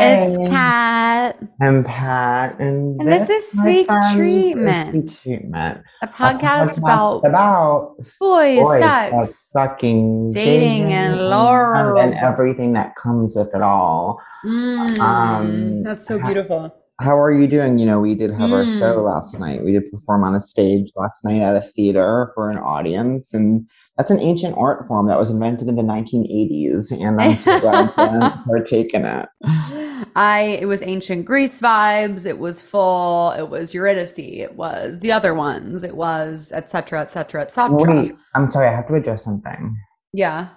just tell us how you feel. You wished for a sign from above. Well, here's a podcast about boy sex, fucking, dating, and love. Seek treatment if you're boring as fuck. Seek treatment if you're unlucky in love. Seek treatment if you just can't take a hint. Well, seek treatment with Cat and Pat. Hey, Hey, it's Cat, I'm Pat, and, And this is my Seek Treatment. Seek Treatment, a A podcast about about boys, sex, sex, sucking, dating, and and, love. and everything that comes with it all. Mm, Um, that's so beautiful. How are you doing? You know, we did have our Mm. show last night. We did perform on a stage last night at a theater for an audience, and that's an ancient art form that was invented in the 1980s, and I'm so glad to partake in it. I it was ancient Greece vibes. It was full. It was Eurydice. It was the other ones. It was etc. etc. etc. Wait, I'm sorry, I have to address something. Yeah.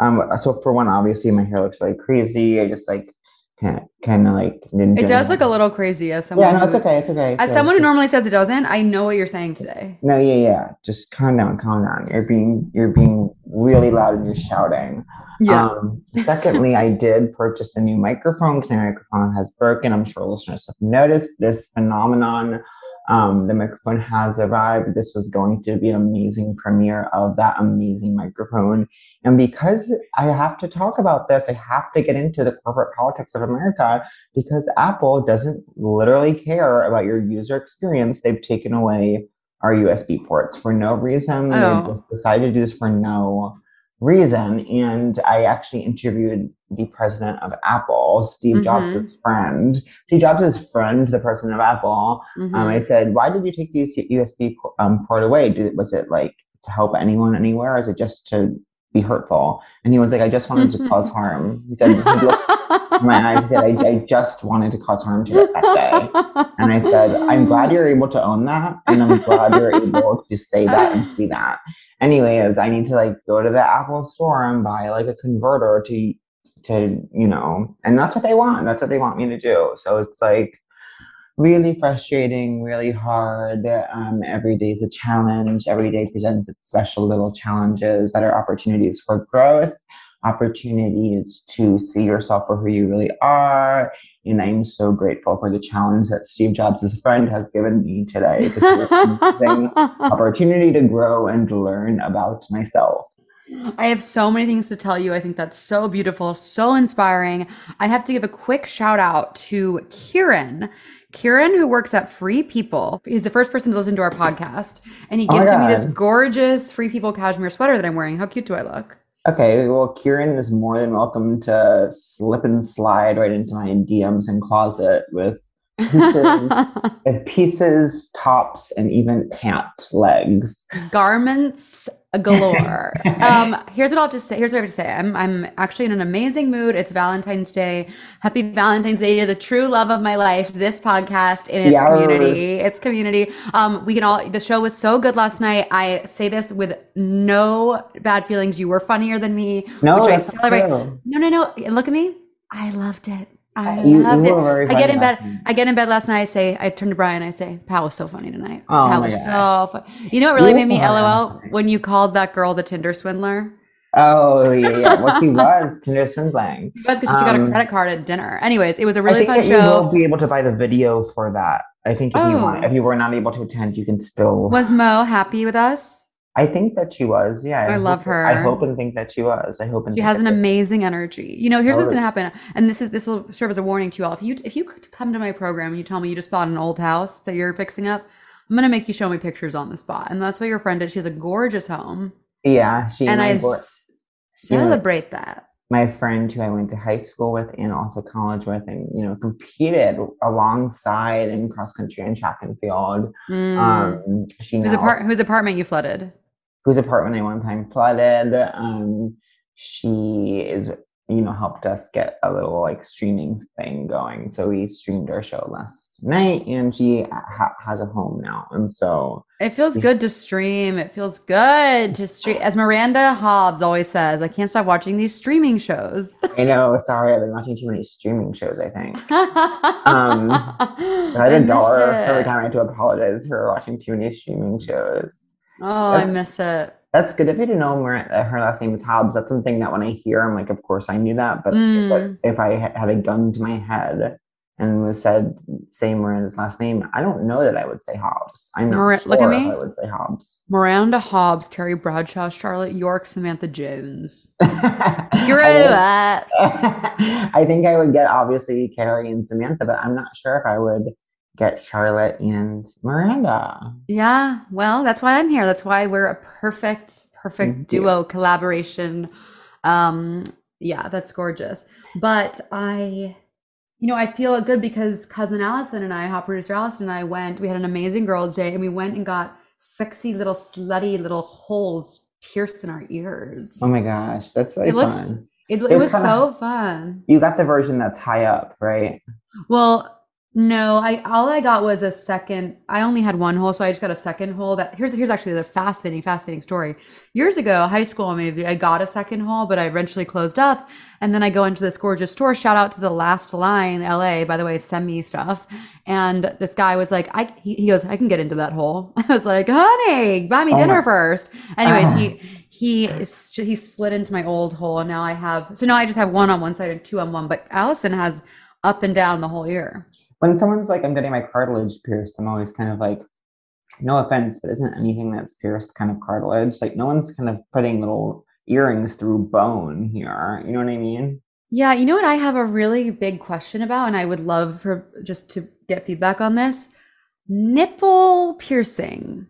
Um, so for one, obviously my hair looks really crazy. I just like kind of, kind of like didn't It does look a little crazy as someone. Yeah, no, it's okay. It's okay. As it's someone who normally says it doesn't, I know what you're saying today. No, yeah, yeah. Just calm down, calm down. You're being you're being really loud and you're shouting. Um, secondly, I did purchase a new microphone because my microphone has broken. I'm sure listeners have noticed this phenomenon. Um, the microphone has arrived. This was going to be an amazing premiere of that amazing microphone. And because I have to talk about this, I have to get into the corporate politics of America because Apple doesn't literally care about your user experience. They've taken away our USB ports for no reason. Oh. They just decided to do this for no reason. And I actually interviewed the president of Apple, Steve Mhm. Jobs' friend. Steve Jobs' friend, the president of Apple. Mhm. Um, I said, why did you take the USB um, port away? Did, was it like to help anyone anywhere? Or is it just to be hurtful? And he was like, I just wanted to cause mm-hmm. harm. He said, he looked my eyes, he said, I, I just wanted to cause harm to you that day. And I said, I'm glad you're able to own that. And I'm glad you're able to say that and see that. Anyways, I need to like go to the Apple store and buy like a converter to, to, you know, and that's what they want. That's what they want me to do. So it's like really frustrating, really hard. Um, every day is a challenge. Every day presents its special little challenges that are opportunities for growth, opportunities to see yourself for who you really are, and I'm so grateful for the challenge that Steve Jobs' friend has given me today. This is an opportunity to grow and learn about myself. I have so many things to tell you. I think that's so beautiful, so inspiring. I have to give a quick shout out to Kieran. Kieran, who works at Free People, he's the first person to listen to our podcast, and he Oh gifted me this gorgeous Free People cashmere sweater that I'm wearing. How cute do I look? Okay, well, Kieran is more than welcome to slip and slide right into my DMs and closet with pieces, pieces, tops, and even pant legs. Garments galore. um, here's what I'll just say. Here's what I have to say. I'm I'm actually in an amazing mood. It's Valentine's Day. Happy Valentine's Day to the true love of my life. This podcast and its Yes. community. Its community. Um, we can all. The show was so good last night. I say this with no bad feelings. You were funnier than me. No, which I celebrate. No, no, no. Look at me. I loved it. I You- you loved it. were very I get in bed. night. I get in bed last night. I say, I turn to Brian. I say, Pal was so funny tonight. Oh my was gosh. so fun. You know what really You made me LOL when you called that girl the Tinder swindler. Oh yeah, yeah. Well, he was Tinder swindling. It was because she took out a Um, credit card at dinner. Anyways, it was a really fun show. you will be able to buy the video for that. I think if you want, Oh. if you were not able to attend, you can still. Was Mo happy with us? I think that she was. Yeah, I love hope- I hope and think that she was. I hope and She has an amazing energy. You know, here's what's gonna happen, and this is this will serve as a warning to you all. If you if you could come to my program and you tell me you just bought an old house that you're fixing up, I'm gonna make you show me pictures on the spot, and that's what your friend did. She has a gorgeous home, Yeah, she and I celebrate that. my friend who I went to high school with and also college with, and you know, competed alongside in cross country and track and field. Mm. Um, she whose now- apart whose apartment you flooded? Whose apartment I one time flooded. Um, she is you know, helped us get a little like streaming thing going. So we streamed our show last night, and she ha- has a home now, and so It feels good to stream. It feels good to stream. As Miranda Hobbs always says, I can't stop watching these streaming shows. I know. Sorry, I've been watching too many streaming shows. I think. Um, I miss adore her every time I have to apologize for watching too many streaming shows. Oh, I miss it. That's good. If you didn't know Miranda, her last name is Hobbs, that's something that when I hear, I'm like, of course I knew that. But, Mm. but if I had a gun to my head and was said, say Miranda's last name, I don't know that I would say Hobbs. I'm not sure look at me. I would say Hobbs. Miranda Hobbs, Carrie Bradshaw, Charlotte York, Samantha Jones. You're You're I think I would get obviously Carrie and Samantha, but I'm not sure if I would get Charlotte and Miranda. Yeah, well, that's why I'm here. That's why we're a perfect, perfect you. duo collaboration. Um, yeah, that's gorgeous. But I, you know, I feel good because cousin Allison and I, hot producer Allison and I went, we had an amazing girls' day and we went and got sexy little slutty little holes pierced in our ears. Oh my gosh, that's really It looks- fun. It, it They're was kinda- so fun. You got the version that's high up, right? Well, no, I all I got was a second. I only had one hole, so I just got a second hole. That here's here's actually the fascinating, fascinating story. Years ago, high school, maybe I got a second hole, but I eventually closed up. And then I go into this gorgeous store. Shout out to the Last Line, LA, by the way, send me stuff. And this guy was like, I he, he goes, I can get into that hole. I was like, honey, buy me Oh dinner my- first. Anyways, he he he slid into my old hole, and now I have so now I just have one on one side and two on one. But Allison has up and down the whole ear. When someone's like, I'm getting my cartilage pierced, I'm always kind of like, no offense, but isn't anything that's pierced kind of cartilage? Like, no one's kind of putting little earrings through bone here. You know what I mean? Yeah, you know what I have a really big question about, and I would love for just to get feedback on this. Nipple piercing.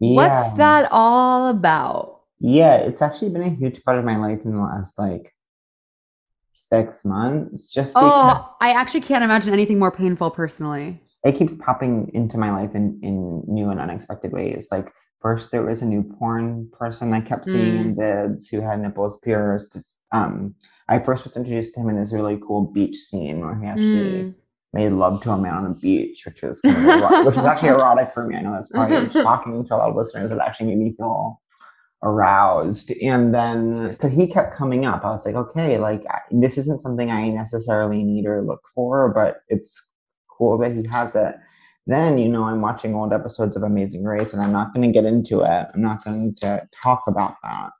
Yeah. What's that all about? Yeah, it's actually been a huge part of my life in the last like six months. Just Oh, I actually can't imagine anything more painful personally. it keeps popping into my life in, in new and unexpected ways. Like first there was a new porn person I kept seeing in vids who had nipples pierced. Um, I first was introduced to him in this really cool beach scene where he actually Mm. made love to a man on a beach, which was kind of which was actually erotic for me. I know that's probably shocking to a lot of listeners. It actually made me feel aroused. And then so he kept coming up. I was like, okay, like this isn't something I necessarily need or look for, but it's cool that he has it. Then, you know, I'm watching old episodes of Amazing Race and I'm not going to get into it. I'm not going to talk about that.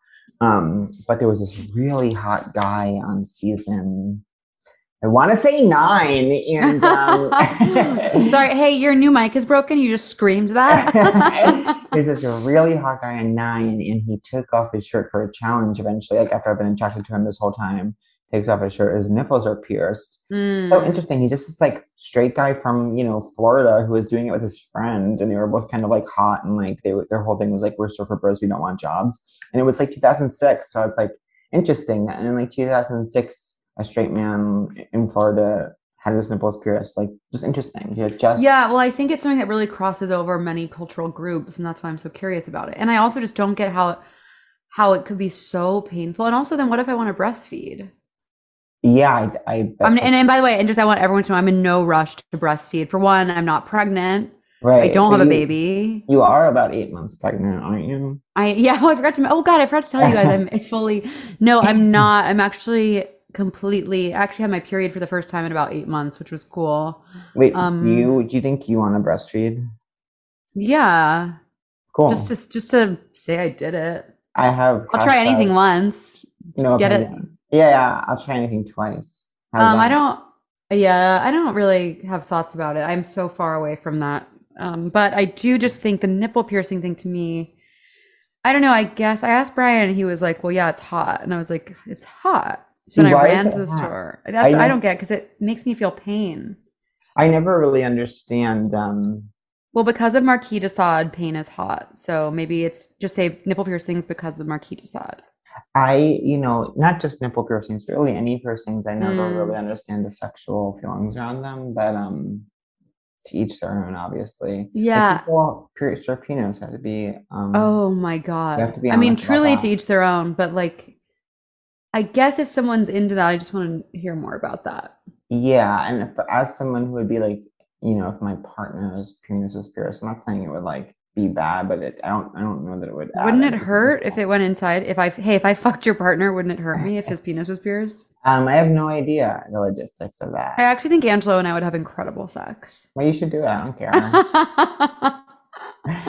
Um, but there was this really hot guy on season, I want to say nine. And um, Sorry, hey, your new mic is broken. You just screamed that. There's this really hot guy on nine, and he took off his shirt for a challenge eventually. Like after I've been attracted to him this whole time, takes off his shirt. His nipples are pierced. So Mm. interesting. He's just this like straight guy from you know Florida who was doing it with his friend, and they were both kind of like hot, and like they their whole thing was like we're surfer bros, we don't want jobs, and it was like 2006. So it's like interesting and in like 2006, a straight man in Florida had his nipples pierced. Like just interesting. Yeah, just Yeah, well, I think it's something that really crosses over many cultural groups, and that's why I'm so curious about it. And I also just don't get how how it could be so painful. And also, then what if I want to breastfeed? yeah. I, I I'm, and, and by the way, and just I want everyone to know I'm in no rush to breastfeed. For one, I'm not pregnant. right. I don't have a baby. You are about eight months pregnant, aren't you? I yeah, oh, I forgot to. Oh God, I forgot to tell you guys. I'm fully no, I'm not. I'm actually completely. I actually had my period for the first time in about eight months, which was cool. Wait, Um, you do you think you want to breastfeed? Yeah, Cool. just just just to say I did it. I have. I'll try anything once. No get it. Yeah, yeah, I'll try anything twice. How's Um, I don't. Yeah, I don't really have thoughts about it. I'm so far away from that. Um, but I do just think the nipple piercing thing to me. I don't know. I guess I asked Brian, and he was like, "Well, yeah, it's hot," and I was like, "It's hot." So then I ran to the hot? store. That's know- I don't get because it makes me feel pain. I never really understand. Um, Well, because of Marquis de Sade, pain is hot. So maybe it's just say nipple piercings because of Marquis de Sade. I, you know, not just nipple piercings, but really any piercings. I never Mm. really understand the sexual feelings around them, but um, to each their own, obviously. Like, Yeah. people pierce their penis have to be. Um, Oh my God. I mean, truly to each their own, but like, I guess if someone's into that, I just want to hear more about that. Yeah, and if, as someone who would be like, you know, if my partner's penis was pierced, I'm not saying it would like be bad, but it, I don't, I don't know that it would. Wouldn't it hurt if it went inside? If I, hey, if I fucked your partner, wouldn't it hurt me if his penis was pierced? Um, I have no idea the logistics of that. I actually think Angelo and I would have incredible sex. Well, you should do it. I don't care.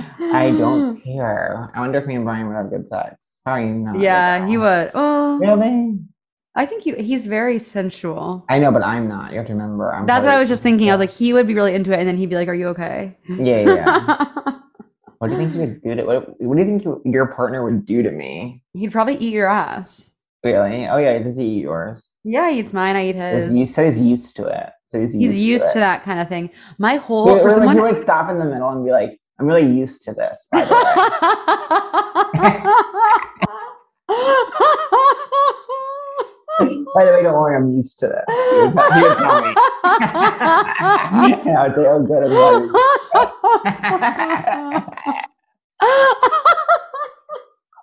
I don't mm. care. I wonder if me and Brian would have good sex. Probably not. Yeah, he would. Oh, Really? I think he, he's very sensual. I know, but I'm not. You have to remember. I'm That's what I was just thinking. I was like, he would be really into it, and then he'd be like, "Are you okay?" yeah, yeah. yeah. what do you think you would do to? What, what do you think you, your partner would do to me? He'd probably eat your ass. Really? Oh yeah, does he eat yours? Yeah, he eats mine. I eat Is his. he, so he's used to it. So he's used he's used to, to that kind of thing. My whole He- for or like, he would like stop in the middle and be like, "I'm really used to this." By the way. By the way, don't worry, I'm used to this. He would, he would tell me. and I would say, "Oh, good, I'm glad."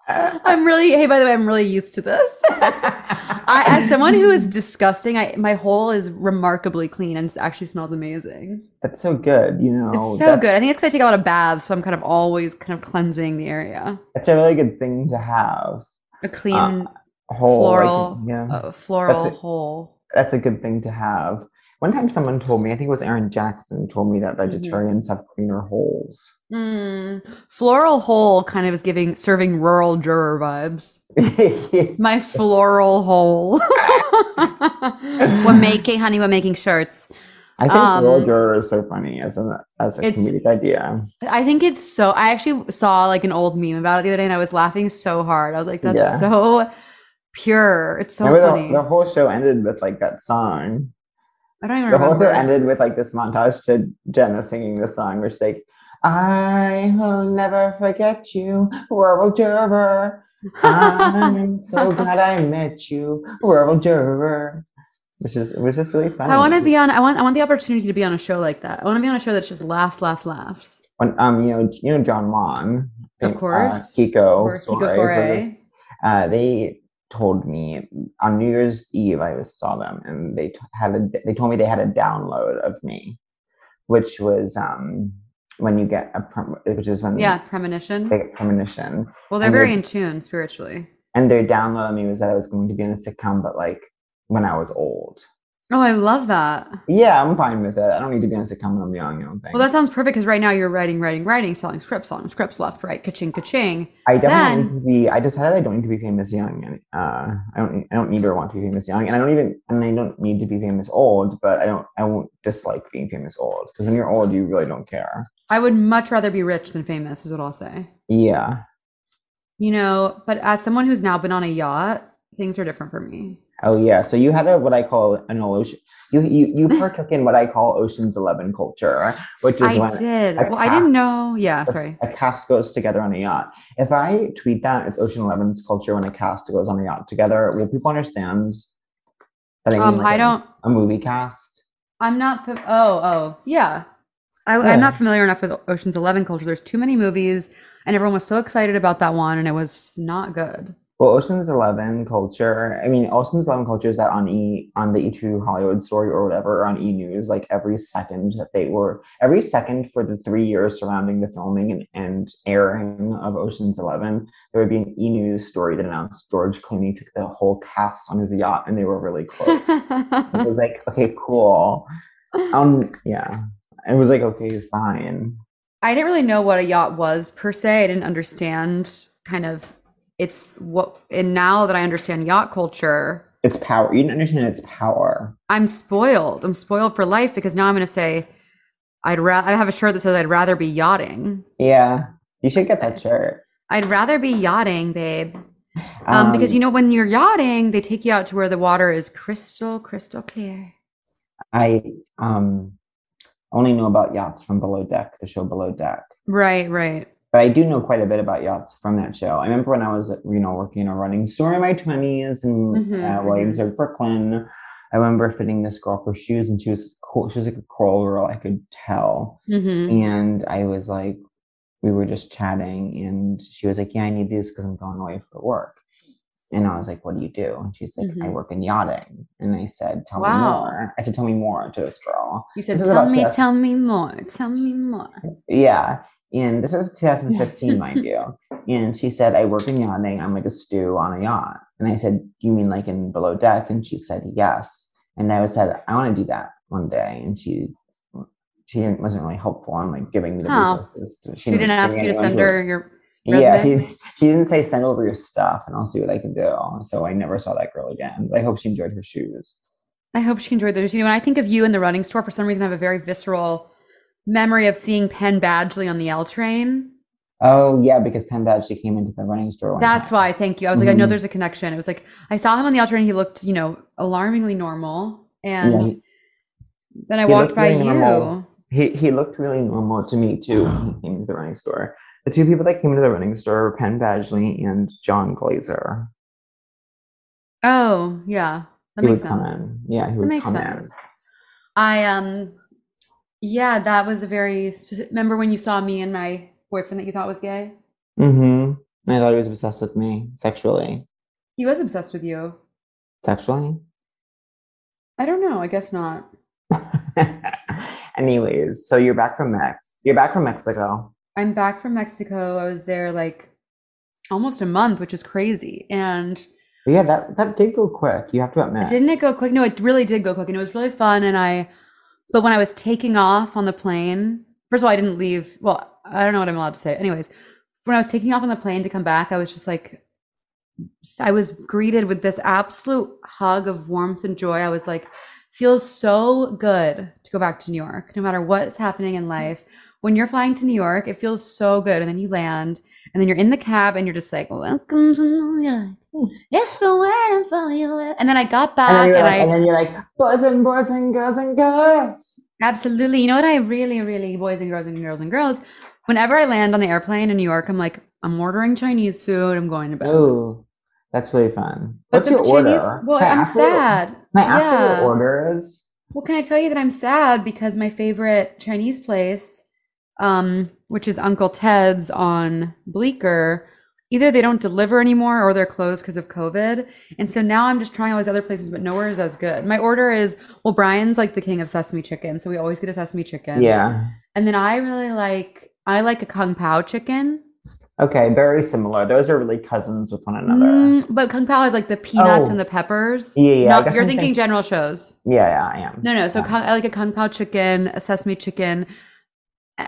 I'm really. Hey, by the way, I'm really used to this. I, as someone who is disgusting, I my hole is remarkably clean and actually smells amazing. That's so good, you know. It's so good. I think it's because I take a lot of baths, so I'm kind of always kind of cleansing the area. It's a really good thing to have. A clean A whole, like, floral, yeah. uh, floral it. hole. that's a good thing to have. One time, someone told me, I think it was Aaron Jackson, told me that Mm-hmm. vegetarians have cleaner holes. Mm, floral hole kind of is giving serving rural juror vibes. My floral hole. we're making, honey. We're making shirts. I think Um, Rural Juror is so funny as a as a comedic idea. I think it's so. I actually saw like an old meme about it the other day, and I was laughing so hard. I was like, "That's Yeah. so pure. It's so Remember funny." the, the whole show ended with like that song. I don't even The whole show ended with like this montage to Jenna singing the song, which is like, I will never forget you, Rural Juror. I'm so glad I met you, Rural Juror. Which is which is really fun. I want to be on. I want. I want the opportunity to be on a show like that. I want to be on a show that's just laughs, laughs, laughs. when, um you know you know John Of uh, course. Kiko, Or Kiko Soirée, Soirée. uh, they told me on New Year's Eve I was saw them and they t- had a they told me they had a download of me, which was um when you get a prem- which is when Yeah, premonition. they get premonition Well, they're and very in tune spiritually. and their download on me was that I was going to be in a sitcom but like when I was old. Oh, I love that. Yeah, I'm fine with it. I don't need to be a sitcom when I'm young. I don't think. Well, that sounds perfect because right now you're writing, writing, writing, selling scripts, selling scripts left, right, ka-ching, ka-ching. I definitely Then- need to be. I decided I don't need to be famous young, and uh, I don't. I don't need or want to be famous young, and I don't even. And I don't need to be famous old. But I don't. I won't dislike being famous old because when you're old, you really don't care. I would much rather be rich than famous, is what I'll say. Yeah. You know, but as someone who's now been on a yacht, things are different for me. Oh yeah. So you had a what I call an ocean. You you you partook in what I call Ocean's Eleven culture, which is I when did. Well, I didn't cast- know. Yeah, sorry. a cast goes together on a yacht. If I tweet that it's Ocean Eleven's culture when a cast goes on a yacht together, will people understand that I mean Um, like I a- don't. a movie cast? I'm not. Oh, oh, yeah. I, Yeah. I'm not familiar enough with Ocean's Eleven culture. There's too many movies, and everyone was so excited about that one, and it was not good. Well, Ocean's Eleven culture. I mean, Ocean's Eleven culture is that on E on the E True Hollywood story or whatever or on E News, like every second that they were every second for the three years surrounding the filming and, and airing of Ocean's Eleven, there would be an E News story that announced George Clooney took the whole cast on his yacht and they were really close. it was like, okay, cool. Um, yeah, it was like, okay, fine. I didn't really know what a yacht was per se. I didn't understand kind of it's what. And now that I understand yacht culture, It's power. You didn't understand its power. I'm spoiled. I'm spoiled for life because now I'm going to say, I'd rather. I have a shirt that says I'd rather be yachting. Yeah, you should get that shirt. I'd rather be yachting, babe. Um, because you know when you're yachting, they take you out to where the water is crystal, crystal clear. I um only know about yachts from Below Deck, the show Below Deck. Right, right. But I do know quite a bit about yachts from that show. I remember when I was, you know, working in a running store in my twenties in Mhm, uh, Williamsburg, Brooklyn. I remember fitting this girl for shoes, and she was cool. She was like a cool girl. I could tell, hmm and I was like, we were just chatting, and she was like, "Yeah, I need these because I'm going away for work." and I was like, "What do you do?" And she's like, "I Mhm. work in yachting." And I said, "Tell Wow. me more." I said, "Tell me more" to this girl. You said, "Tell me, tell me more, tell me more." Yeah. And this was 2015, mind you. And she said, I work in yachting. I'm like a stew on a yacht. And I said, Do you mean like in below deck? And she said, Yes. And I said, I want to do that one day. And she she wasn't really helpful on like giving me the Oh. resources. to- She didn't ask you to send her your. Yeah, resume? she, she didn't say send over your stuff and I'll see what I can do. So I never saw that girl again. But I hope she enjoyed her shoes. I hope she enjoyed those. You know, when I think of you in the running store, for some reason, I have a very visceral memory of seeing Penn Badgley on the L train. Oh yeah, because Penn Badgley came into the running store. That's time. why. Thank you. I was like, I know Mhm. there's a connection. It was like I saw him on the L train. He looked, you know, alarmingly normal, and he- then I he walked by really you. normal. He he looked really normal to me too when he came to the running store. The two people that came into the running store were Penn Badgley and Jon Glaser. Oh, yeah, that he makes sense. in. Yeah, he That would makes come sense. I um, yeah, that was a very specific. Remember when you saw me and my boyfriend that you thought was gay? Mm-hmm. I thought he was obsessed with me sexually. He was obsessed with you. Sexually? I don't know. I guess not. Anyways, so you're back from Mex. You're back from Mexico. I'm back from Mexico. I was there like almost a month, which is crazy. And But yeah, that that did go quick. You have to admit. didn't it go quick? No, it really did go quick, and it was really fun. And I, but when I was taking off on the plane, first of all, I didn't leave. Well, I don't know what I'm allowed to say. Anyways, when I was taking off on the plane to come back, I was just like, I was greeted with this absolute hug of warmth and joy. I was like, feels so good to go back to New York, no matter what's happening in life. When you're flying to New York, it feels so good. And then you land, and then you're in the cab, and you're just like, Welcome to New York. It's been waiting for you. And then I got and, back, then and, like, I and then you're like, boys and boys and girls and girls. absolutely, you know what I really, really, boys and girls and girls and girls, whenever I land on the airplane in New York, I'm like, I'm ordering Chinese food. I'm going to bed. Ooh, that's really fun. But What's your Chinese, order? well, I'm ask what sad. Can I ask what your order is? Well, can I tell you that I'm sad because my favorite Chinese place, um, which is Uncle Ted's on Bleecker, either they don't deliver anymore or they're closed because of COVID. And so now I'm just trying all these other places, but nowhere is as good. My order is well, Brian's like the king of sesame chicken, so we always get a sesame chicken. Yeah. And then I really like I like a kung pao chicken. Okay, very similar. Those are really cousins with one another. Mm, but kung pao has like the peanuts Oh. and the peppers. Yeah, yeah, you're I'm thinking think- General Tso's. Yeah, yeah, I am. No, no. So Yeah. kung, I like a kung pao chicken, a sesame chicken.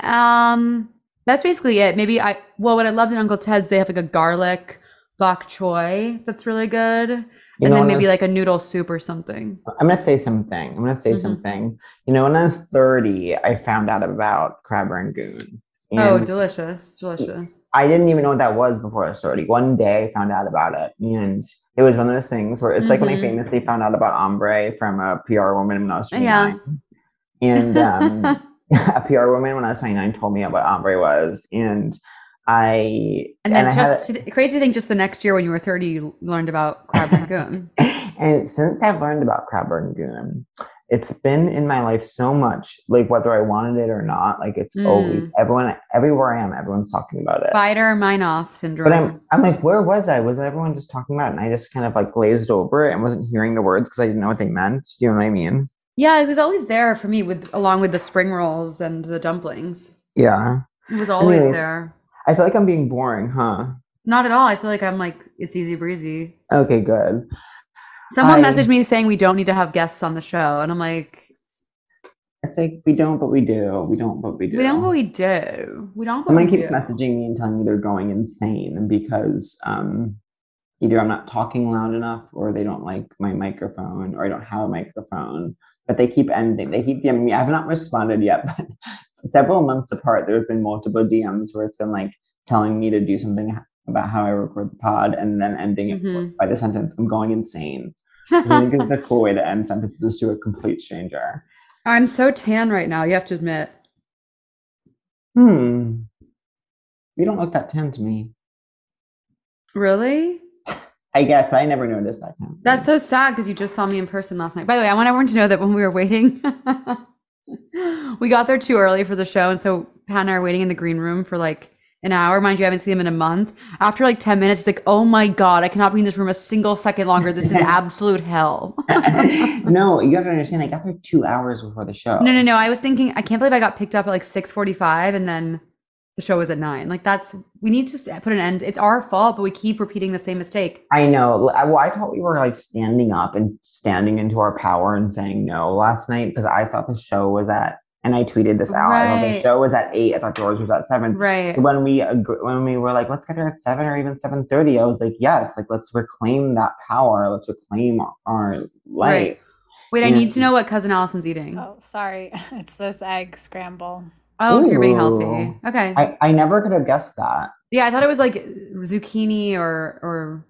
Um, that's basically it. Maybe I. Well, what I loved in Uncle Ted's, they have like a garlic bok choy that's really good, You and then maybe was- like a noodle soup or something. I'm gonna say something. I'm gonna say Mhm. something. You know, when I was 30, I found out about crab rangoon. Oh, delicious, delicious. I didn't even know what that was before I was 30. One day I found out about it. And it was one of those things where it's like when I Mhm. famously found out about ombre from a PR woman when I was Yeah. And um, a PR woman when I was 29 told me what ombre was. And I And then had just the crazy thing, just the next year when you were thirty, you learned about crab rangoon. and since I've learned about crab rangoon, it's been in my life so much, like whether I wanted it or not. Like it's Mm. always everyone, everywhere I am, everyone's talking about it. Baader-Meinhof syndrome. But I'm, I'm like, where was I? Was everyone just talking about it? And I just kind of like glazed over it and wasn't hearing the words because I didn't know what they meant. Do you know what I mean? Yeah, it was always there for me, with along with the spring rolls and the dumplings. Yeah. It was always Anyways. there. I feel like I'm being boring, huh? Not at all. I feel like I'm like it's easy breezy. Okay, good. Someone I- messaged me saying we don't need to have guests on the show, and I'm like, It's like we don't, but we do. We don't, but we do. we don't, but we do. We don't. Someone keeps do. messaging me and telling me they're going insane because um, either I'm not talking loud enough or they don't like my microphone or I don't have a microphone. But they keep ending. They keep DMing me. I have not responded yet, but several months apart, there have been multiple DMs where it's been like telling me to do something about how I record the pod and then ending it Mhm. by the sentence, I'm going insane. I think it's a cool way to end sentences to a complete stranger. I'm so tan right now. You have to admit. Hmm. You don't look that tan to me. Really? I guess, but I never noticed that kind of That's so sad because you just saw me in person last night. By the way, I want everyone to know that when we were waiting, we got there too early for the show, and so Pat and I are waiting in the green room for like an hour. Mind you, I haven't seen him in a month. After like 10 minutes, it's like, oh my God, I cannot be in this room a single second longer. This is absolute hell. no, you have to understand. I got there two hours before the show. no, no, no. I was thinking, I can't believe I got picked up at like 645 and then the show was at nine. Like that's, we need to put an end. It's our fault, but we keep repeating the same mistake. I know. L- I- Well, I thought we were like standing up and standing into our power and saying no last night because I thought the show was at, and I tweeted this out. I thought the show was at eight. I thought yours was at seven. Right. When we agr- when we were like, let's get there at seven or even seven thirty, I was like, yes, like let's reclaim that power. Let's reclaim our, our light. Right. Wait, I need to know what cousin Allison's eating. Oh, sorry. It's this egg scramble. Oh, so you're being healthy. Okay. I, I never could have guessed that. yeah, I thought it was like zucchini or or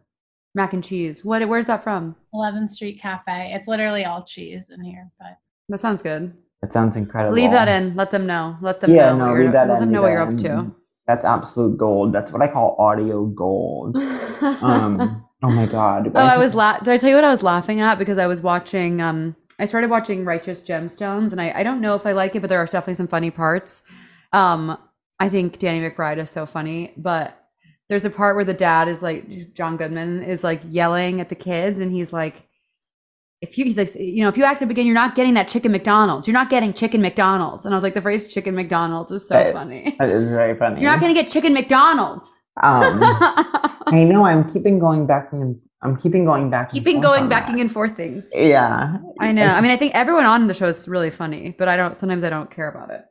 mac and cheese. What? Where's that from? 11th Street Cafe. It's literally all cheese in here, but That sounds good. That sounds incredible. Leave that in. Let them know. Let them Yeah, know. no, leave that let in. them know what you're up to. That's absolute gold. That's what I call audio gold. Um, oh my god. oh, I was la- Did I tell you what I was laughing at? Because I was watching. Um, I started watching Righteous Gemstones, and I I don't know if I like it, but there are definitely some funny parts. Um, I think Danny McBride is so funny, but there's a part where the dad is like John Goodman is like yelling at the kids, and he's like. If you, he's like, you know, if you act up again, you're not getting that chicken McDonald's. You're not getting chicken McDonald's. And I was like, the phrase chicken McDonald's is so Right. funny. That is very funny. You're not going to get chicken McDonald's. Um, I know. I'm keeping going back and I'm keeping going back. and Keeping going backing that. and forthing. Yeah. I know. I mean, I think everyone on the show is really funny, but I don't. Sometimes I don't care about it.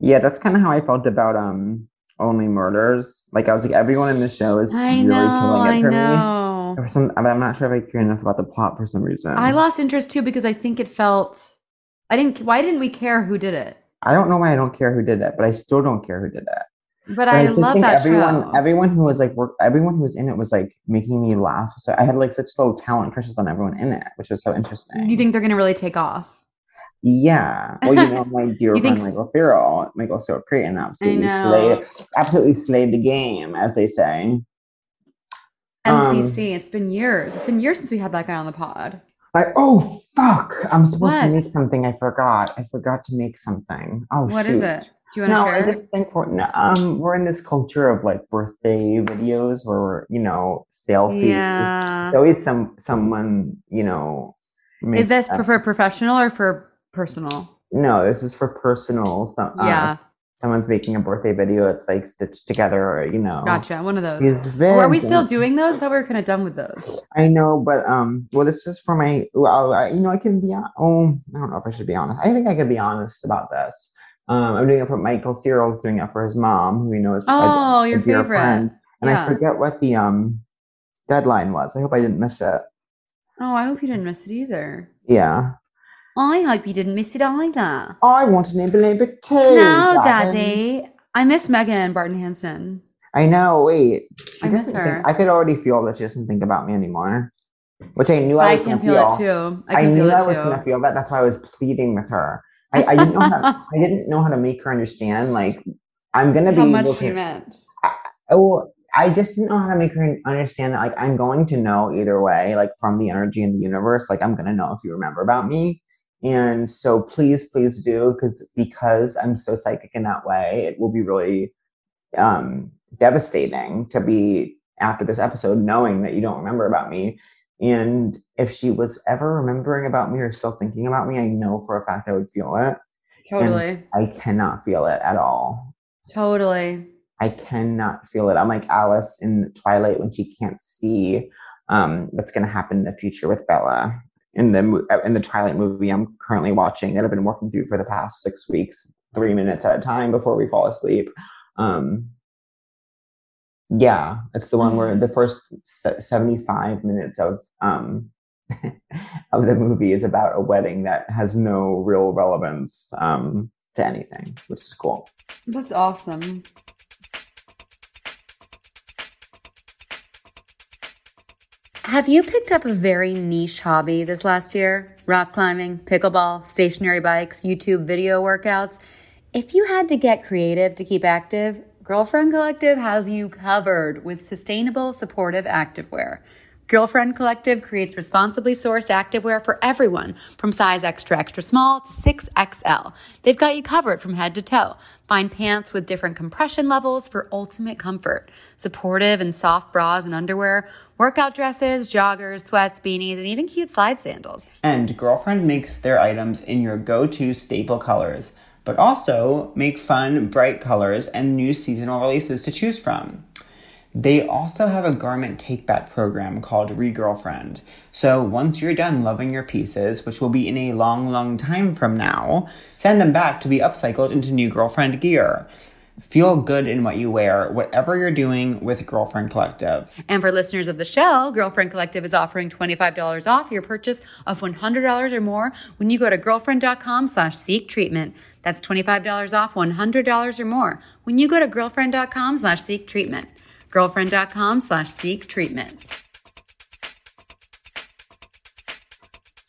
Yeah, that's kind of how I felt about um Only Murders. Like I was like, everyone in the show is I really know. killing it I for me. know. For some, but I'm not sure if I care enough about the plot for some reason. I lost interest too because I think it felt. I didn't. Why didn't we care who did it? I don't know why I don't care who did it, but I still don't care who did it. But I just love that everyone, show. everyone who was like, work, everyone who was in it was like making me laugh. So I had like such low talent crushes on everyone in it, which was so interesting. you think they're gonna really take off? Yeah. Well, you know, my dear friend s- Michael Cyril, Michael Cyril Creighton absolutely slayed, absolutely slayed the game, as they say. Um, MCC. it's been years. It's been years since we had that guy on the pod. I, oh fuck! I'm supposed to make something. I forgot. I forgot to make something. Oh, What is shoot. it? Do you want to No, share? I just think we're um we're in this culture of like birthday videos where we're you know selfie. yeah. It's always some someone you know. Is this for professional or for personal? No, this is for personal stuff. yeah. someone's making a birthday video. It's like stitched together, or you know. Gotcha. One of those. These Or are we still doing those? That we're kind of done with those. I know, but um, well, this is for my. Well, I, you know, I can be. Oh, I don't know if I should be honest. I think I could be honest about this. Um, I'm doing it for Michael Cyril's doing it for his mom, who we know is a- Oh, a your dear favorite. friend. And I forget what the um deadline was. I hope I didn't miss it. Oh, I hope you didn't miss it either. Yeah. I hope you didn't miss it either. I want an a too. No, darling. Daddy. I miss Megan and Barton Hanson. I know. Wait, she I miss her. think. I could already feel that she doesn't think about me anymore, which I knew I, I was can gonna feel it too. I I, knew feel I was gonna feel that. That's why I was pleading with her. I, I didn't know how. I didn't know how to make her understand. Like, I'm gonna be How much to. she meant. Oh, I just didn't know how to make her understand that. Like, I'm going to know either way. Like from the energy in the universe. Like, I'm gonna know if you remember about me. And so, please, please do, because because I'm so psychic in that way, it will be really um, devastating to be after this episode knowing that you don't remember about me. And if she was ever remembering about me or still thinking about me, I know for a fact I would feel it. Totally. I cannot feel it at all. Totally. I cannot feel it. I'm like Alice in Twilight when she can't see um, what's going to happen in the future with Bella. In the uh, in the Twilight movie, I'm currently watching that I've been working through for the past six weeks, three minutes at a time before we fall asleep. Um, yeah, it's the one where the first 75 minutes of um, of the movie is about a wedding that has no real relevance um, to anything, which is cool. That's awesome. Have you picked up a very niche hobby this last year? Rock climbing, pickleball, stationary bikes, YouTube video workouts? If you had to get creative to keep active, Girlfriend Collective has you covered with sustainable, supportive activewear. Girlfriend Collective creates responsibly sourced activewear for everyone from size extra, extra small to 6XL. They've got you covered from head to toe. Find pants with different compression levels for ultimate comfort. Supportive and soft bras and underwear, workout dresses, joggers, sweats, beanies, and even cute slide sandals. And Girlfriend makes their items in your go to staple colors, but also make fun, bright colors and new seasonal releases to choose from. They also have a garment take back program called Regirlfriend. So once you're done loving your pieces, which will be in a long, long time from now, send them back to be upcycled into new girlfriend gear. Feel good in what you wear, whatever you're doing with Girlfriend Collective. And for listeners of the show, Girlfriend Collective is offering $25 off your purchase of $100 or more when you go to girlfriend.com slash seek treatment. That's $25 off $100 or more when you go to girlfriend.com slash seek treatment. Girlfriend.com slash seek treatment.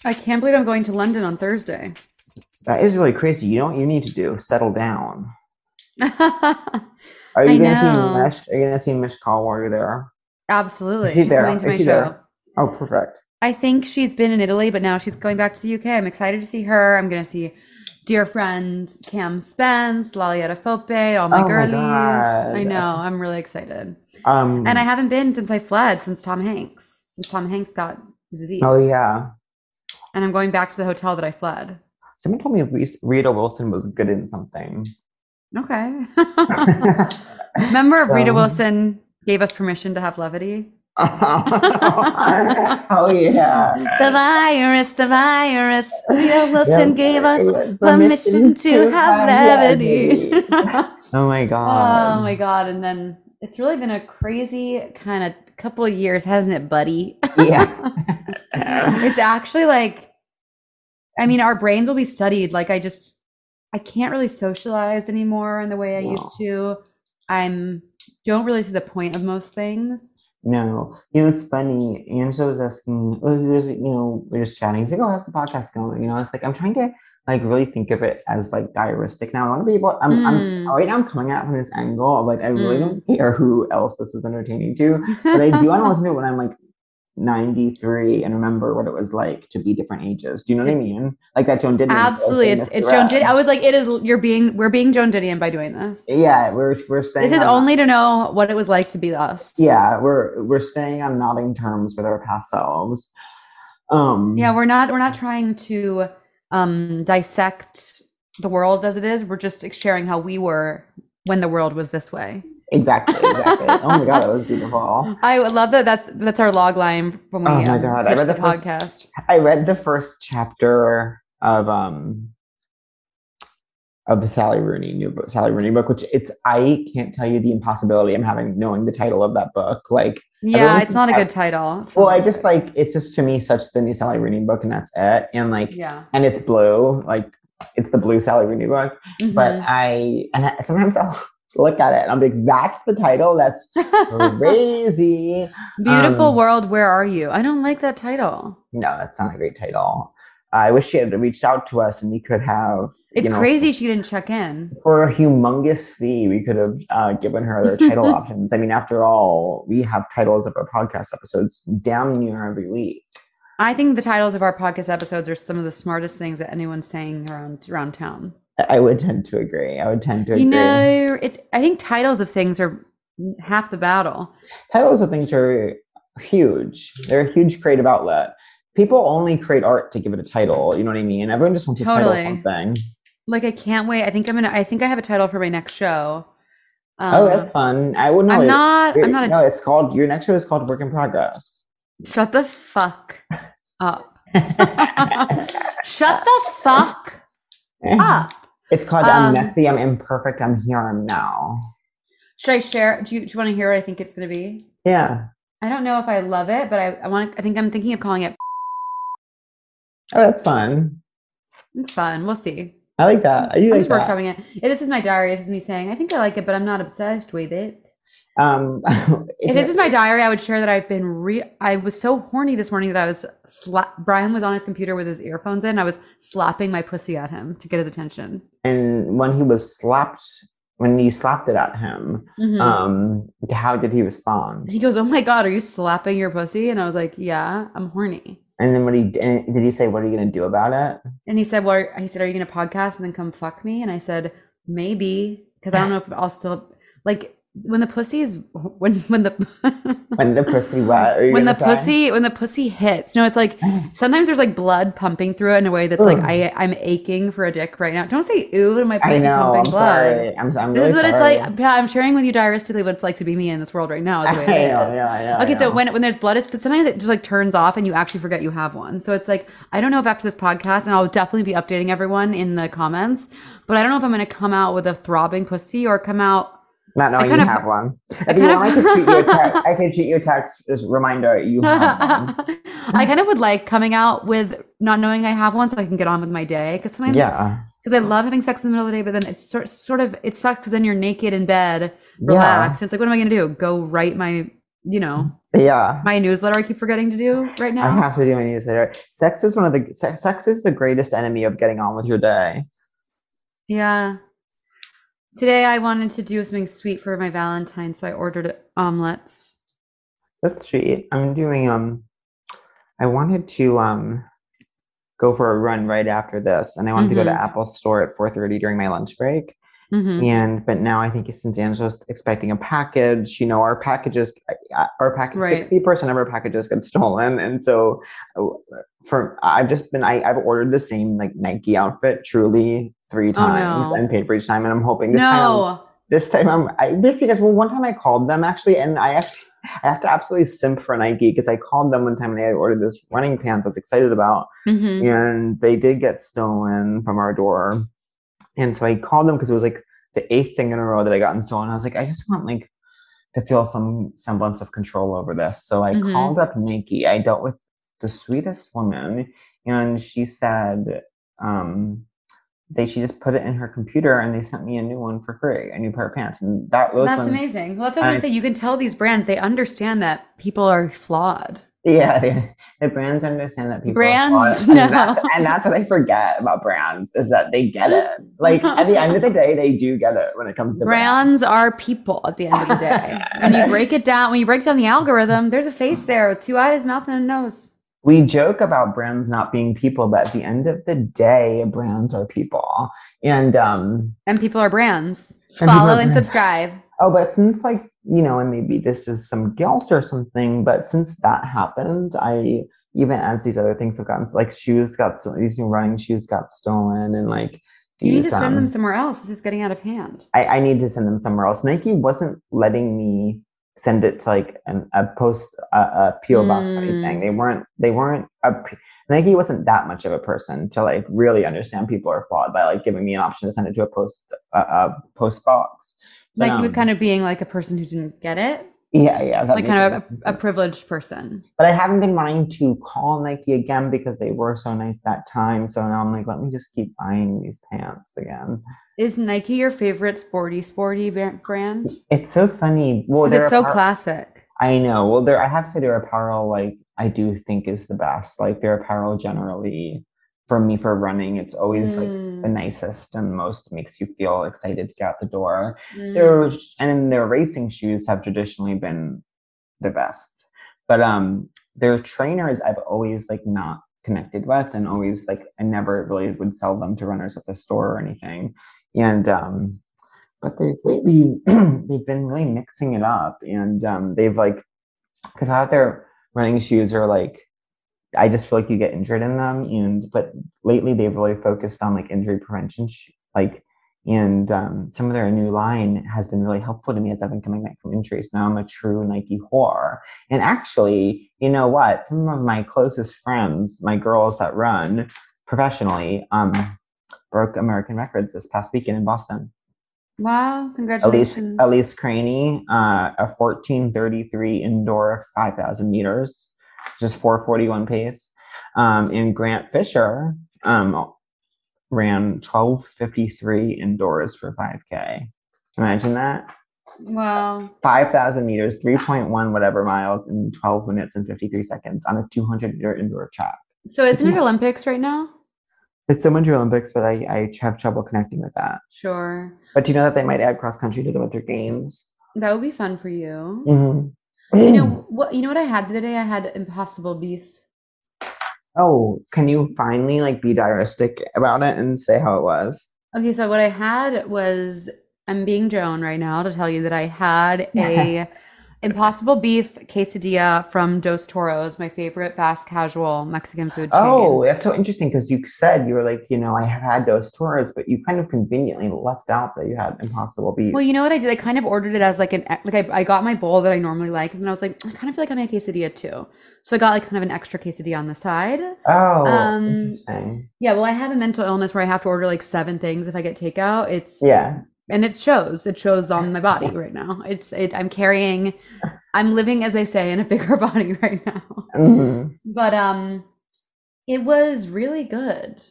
I can't believe I'm going to London on Thursday. That is really crazy. You know what you need to do? Settle down. Are I you gonna see know. Mish? Are you gonna see Mish Call while you're there? Absolutely. Is she She's there? coming to Is my she show. there? Oh, perfect. I think she's been in Italy, but now she's going back to the UK. I'm excited to see her. I'm going to see dear friend Cam Spence, Lolly Adefope, all my Oh my girlies. God. I know. I'm really excited. Um, And I haven't been since I fled, since Tom Hanks, since Tom Hanks got the disease. oh yeah. And I'm going back to the hotel that I fled. Someone told me Rita Wilson was good in something. Okay. Remember, Rita Wilson gave us permission to have levity? oh yeah. The virus, the virus. Rita Wilson Yeah, gave us permission permission to to have have levity. levity. Oh my god. oh my god! And then it's really been a crazy kind of couple of years, hasn't it, buddy? Yeah. it's actually like, I mean, our brains will be studied. Like, I just, I can't really socialize anymore in the way I No. used to. I'm don't really see the point of most things. No, you know it's funny. Angelo was asking, oh, was, you know, we're just chatting. He's like, "Oh, how's the podcast going?" You know, it's like I'm trying to like really think of it as like diaristic now. I want to be able. I'm, I'm Mm. right now. I'm coming at it from this angle of like I really Mm. don't care who else this is entertaining to, but I do want to listen to it when I'm like 93 and remember what it was like to be different ages. Do you know what I mean? Like that Joan Didion. Absolutely, it's it's Joan Didion. I was like, it is. You're being. We're being Joan Didion by doing this. Yeah, we're we're staying. This is on- only to know what it was like to be us. Yeah, we're we're staying on nodding terms with our past selves. Um. Yeah, we're not we're not trying to um dissect the world as it is. We're just sharing how we were when the world was this way. Exactly, exactly. oh my god, that was beautiful. I would love that that's that's our log line when we Oh my um, God, I read the, the first- podcast. I read the first chapter of um of the Sally Rooney new book, Sally Rooney book, which it's I can't tell you the impossibility I'm having knowing the title of that book. Like, Yeah, it's not a good title. It's well, I just like it's just to me such the new Sally Rooney book, and that's it. And like, yeah. and it's blue, like it's the blue Sally Rooney book. But Mhm. I and I, sometimes I'll look at it I'm like, that's the title. That's crazy. Beautiful um, world, where are you? I don't like that title. No, that's not a great title. I wish she had reached out to us and we could have. It's you know, crazy she didn't check in. For a humongous fee, we could have uh, given her other title options. I mean, after all, we have titles of our podcast episodes damn near every week. I think the titles of our podcast episodes are some of the smartest things that anyone's saying around around town. I- would tend to agree. I would tend to agree. You know, it's I think titles of things are half the battle. titles of things are huge. They're a huge creative outlet. People only create art to give it a title. You know what I mean? Everyone just wants to Totally. title something. Like I can't wait. I think I'm gonna. I think I have a title for my next show. Um, oh, that's fun. I would know. I'm not. I'm not. A, No, it's called. Your next show is called Work in Progress. shut the fuck up. shut the fuck up. It's called I'm Um, messy. I'm imperfect. I'm here. I'm now. Should I share? Do you, do you want to hear what I think it's gonna be? Yeah. I don't know if I love it, but I, I want. I think I'm thinking of calling it. Oh, that's fun. It's fun. We'll see. I like that. I do I'm like just that. workshopping it. Yeah, This is my diary. This is me saying, I think I like it, but I'm not obsessed with it. Um, If this is my diary, I would share that I've been re. I was so horny this morning that I was slap. Brian was on his computer with his earphones in. I was slapping my pussy at him to get his attention. and when he was slapped when you slapped it at him, Mhm. um, how did he respond? he goes, "Oh my god, are you slapping your pussy?" And I was like, "Yeah, I'm horny." And then what he did he say, "What are you gonna do about it?" And he said, "Well, he said, are you going to podcast and then come fuck me?" And I said, "Maybe, because I don't know if I'll still like when the pussy is when when the When the pussy you when the say? pussy when the pussy hits. No, it's like sometimes there's like blood pumping through it in a way that's like I I'm aching for a dick right now. Don't say ooh to my pussy I know. pumping I'm blood. sorry. I'm, I'm This really is what sorry. it's like. Yeah, I'm sharing with you diaristically what it's like to be me in this world right now. Is the way it know, is. yeah, yeah, Okay, so when when there's blood, it's, but sometimes it just like turns off and you actually forget you have one. So it's like I don't know if after this podcast, and I'll definitely be updating everyone in the comments, but I don't know if I'm going to come out with a throbbing pussy or come out. Not knowing you of- have one. If kind you of- I could shoot you a text. I could shoot you a text. Just reminder, you have one. I kind of would like coming out with not knowing I have one, so I can get on with my day. Because sometimes, Yeah. because I love having sex in the middle of the day, but then it's sort sort of it sucks because then you're naked in bed, Yeah. relaxed. It's like, what am I going to do? Go write my, you know, Yeah. my newsletter. I keep forgetting to do right now I have to do my newsletter. Sex is one of the sex, sex is the greatest enemy of getting on with your day. Yeah. Today I wanted to do something sweet for my Valentine, so I ordered omelets. That's sweet. I'm doing um I wanted to um go for a run right after this and I wanted to go to Mhm. Apple store at 4:30 during my lunch break. hmm And but now I think since Angela's expecting a package, you know, our packages our package Right. 60% of our packages get stolen and so uh, for I've just been I, I've ordered the same like Nike outfit truly three times Oh, no. and paid for each time and I'm hoping this time I'm- No. this time I'm I just because well one time I called them actually and I actually I have to absolutely simp for Nike because I called them one time and they had ordered this running pants I was excited about hmm and they did get stolen from our door and so I called them because it was like the eighth thing in a row that I gotten stolen I was like I just want like to feel some semblance of control over this so I Mhm. called up Nike I dealt with the sweetest woman and she said um they she just put it in her computer and they sent me a new one for free, a new pair of pants. And that was That's amazing. Well, that's what I was I- gonna say. You can tell these brands they understand that people are flawed. yeah, they, the brands understand that people are Brands, flawed, and, no. that's, and that's what I forget about brands is that they get it. Like at the end of the day, they do get it when it comes to Brands are people at the end of the day. when you break it down, when you break down the algorithm, there's a face there with two eyes, mouth, and a nose. We joke about brands not being people, but at the end of the day, brands are people. And um, And people are brands. people Follow are and brands. subscribe. Oh, but since like, you know, and maybe this is some guilt or something, but since that happened, I even as these other things have gotten like shoes got sto- these new running shoes got stolen and like You need to send them um, somewhere else. This is getting out of hand. I, I need to send them somewhere else. Nike wasn't letting me send it to like an, a post a, a PO box or anything. Mm. They weren't they weren't a Nike wasn't that much of a person to like really understand people are flawed by like giving me an option to send it to a post a, a post box. But, Like he was um, kind of being like a person who didn't get it, yeah yeah like kind of a, a privileged person. but I haven't been wanting to call Nike again because they were so nice that time. So now I'm like, let me just keep buying these pants again. Is Nike your favorite sporty sporty brand? It's so funny. Well, it's so classic. I know. Well, there, I have to say their apparel, like I do think is the best. Like their apparel generally, for me for running, it's always like the Mm, nicest and most makes you feel excited to get out the door. mm. Their and their racing shoes have traditionally been the best. But um their trainers I've always like not connected with and always like I never really would sell them to runners at the store or anything. And um but they've lately they've been really mixing it up and um they've like because out their running shoes are like I just feel like you get injured in them and but lately they've really focused on like injury prevention sh- like and um, some of their new line has been really helpful to me as I've been coming back from injuries. Now I'm a true Nike whore. And actually, you know what? Some of my closest friends, my girls that run professionally, um, broke American records this past weekend in Boston. Wow! Elise, Congratulations. Elise Cranny, uh, a 1433 indoor 5,000 meters, just 441 pace. Um, and Grant Fisher um, ran 1253 indoors for 5K. Imagine that. Wow. 5,000 meters, 3.1 whatever miles in 12 minutes and 53 seconds on a 200 meter indoor track. So isn't it Olympics right now? It's the Winter Olympics, but I, I have trouble connecting with that. Sure. But do you know that they might add cross country to the Winter Games? That would be fun for you. Mm-hmm. You know what? You know what I had the other day? I had Impossible beef. Oh, can you finally like be diaristic about it and say how it was? Okay, so what I had was I'm being Joan right now to tell you that I had a Impossible beef quesadilla from Dos Toros, my favorite fast casual Mexican food chain. Oh, that's so interesting because you said you were like, you know, I have had Dos Toros, but you kind of conveniently left out that you had Impossible Beef. Well, you know what I did? I kind of ordered it as like an like I, I got my bowl that I normally like, and I was like, I kind of feel like I'm a quesadilla too. So I got like kind of an extra quesadilla on the side. oh, um, interesting. Yeah, well, I have a mental illness where I have to order like seven things if I get takeout. It's Yeah. And it shows. It shows on my body right now. It's it. I'm carrying. I'm living, as i say, in a bigger body right now. Mhm. But um, it was really good.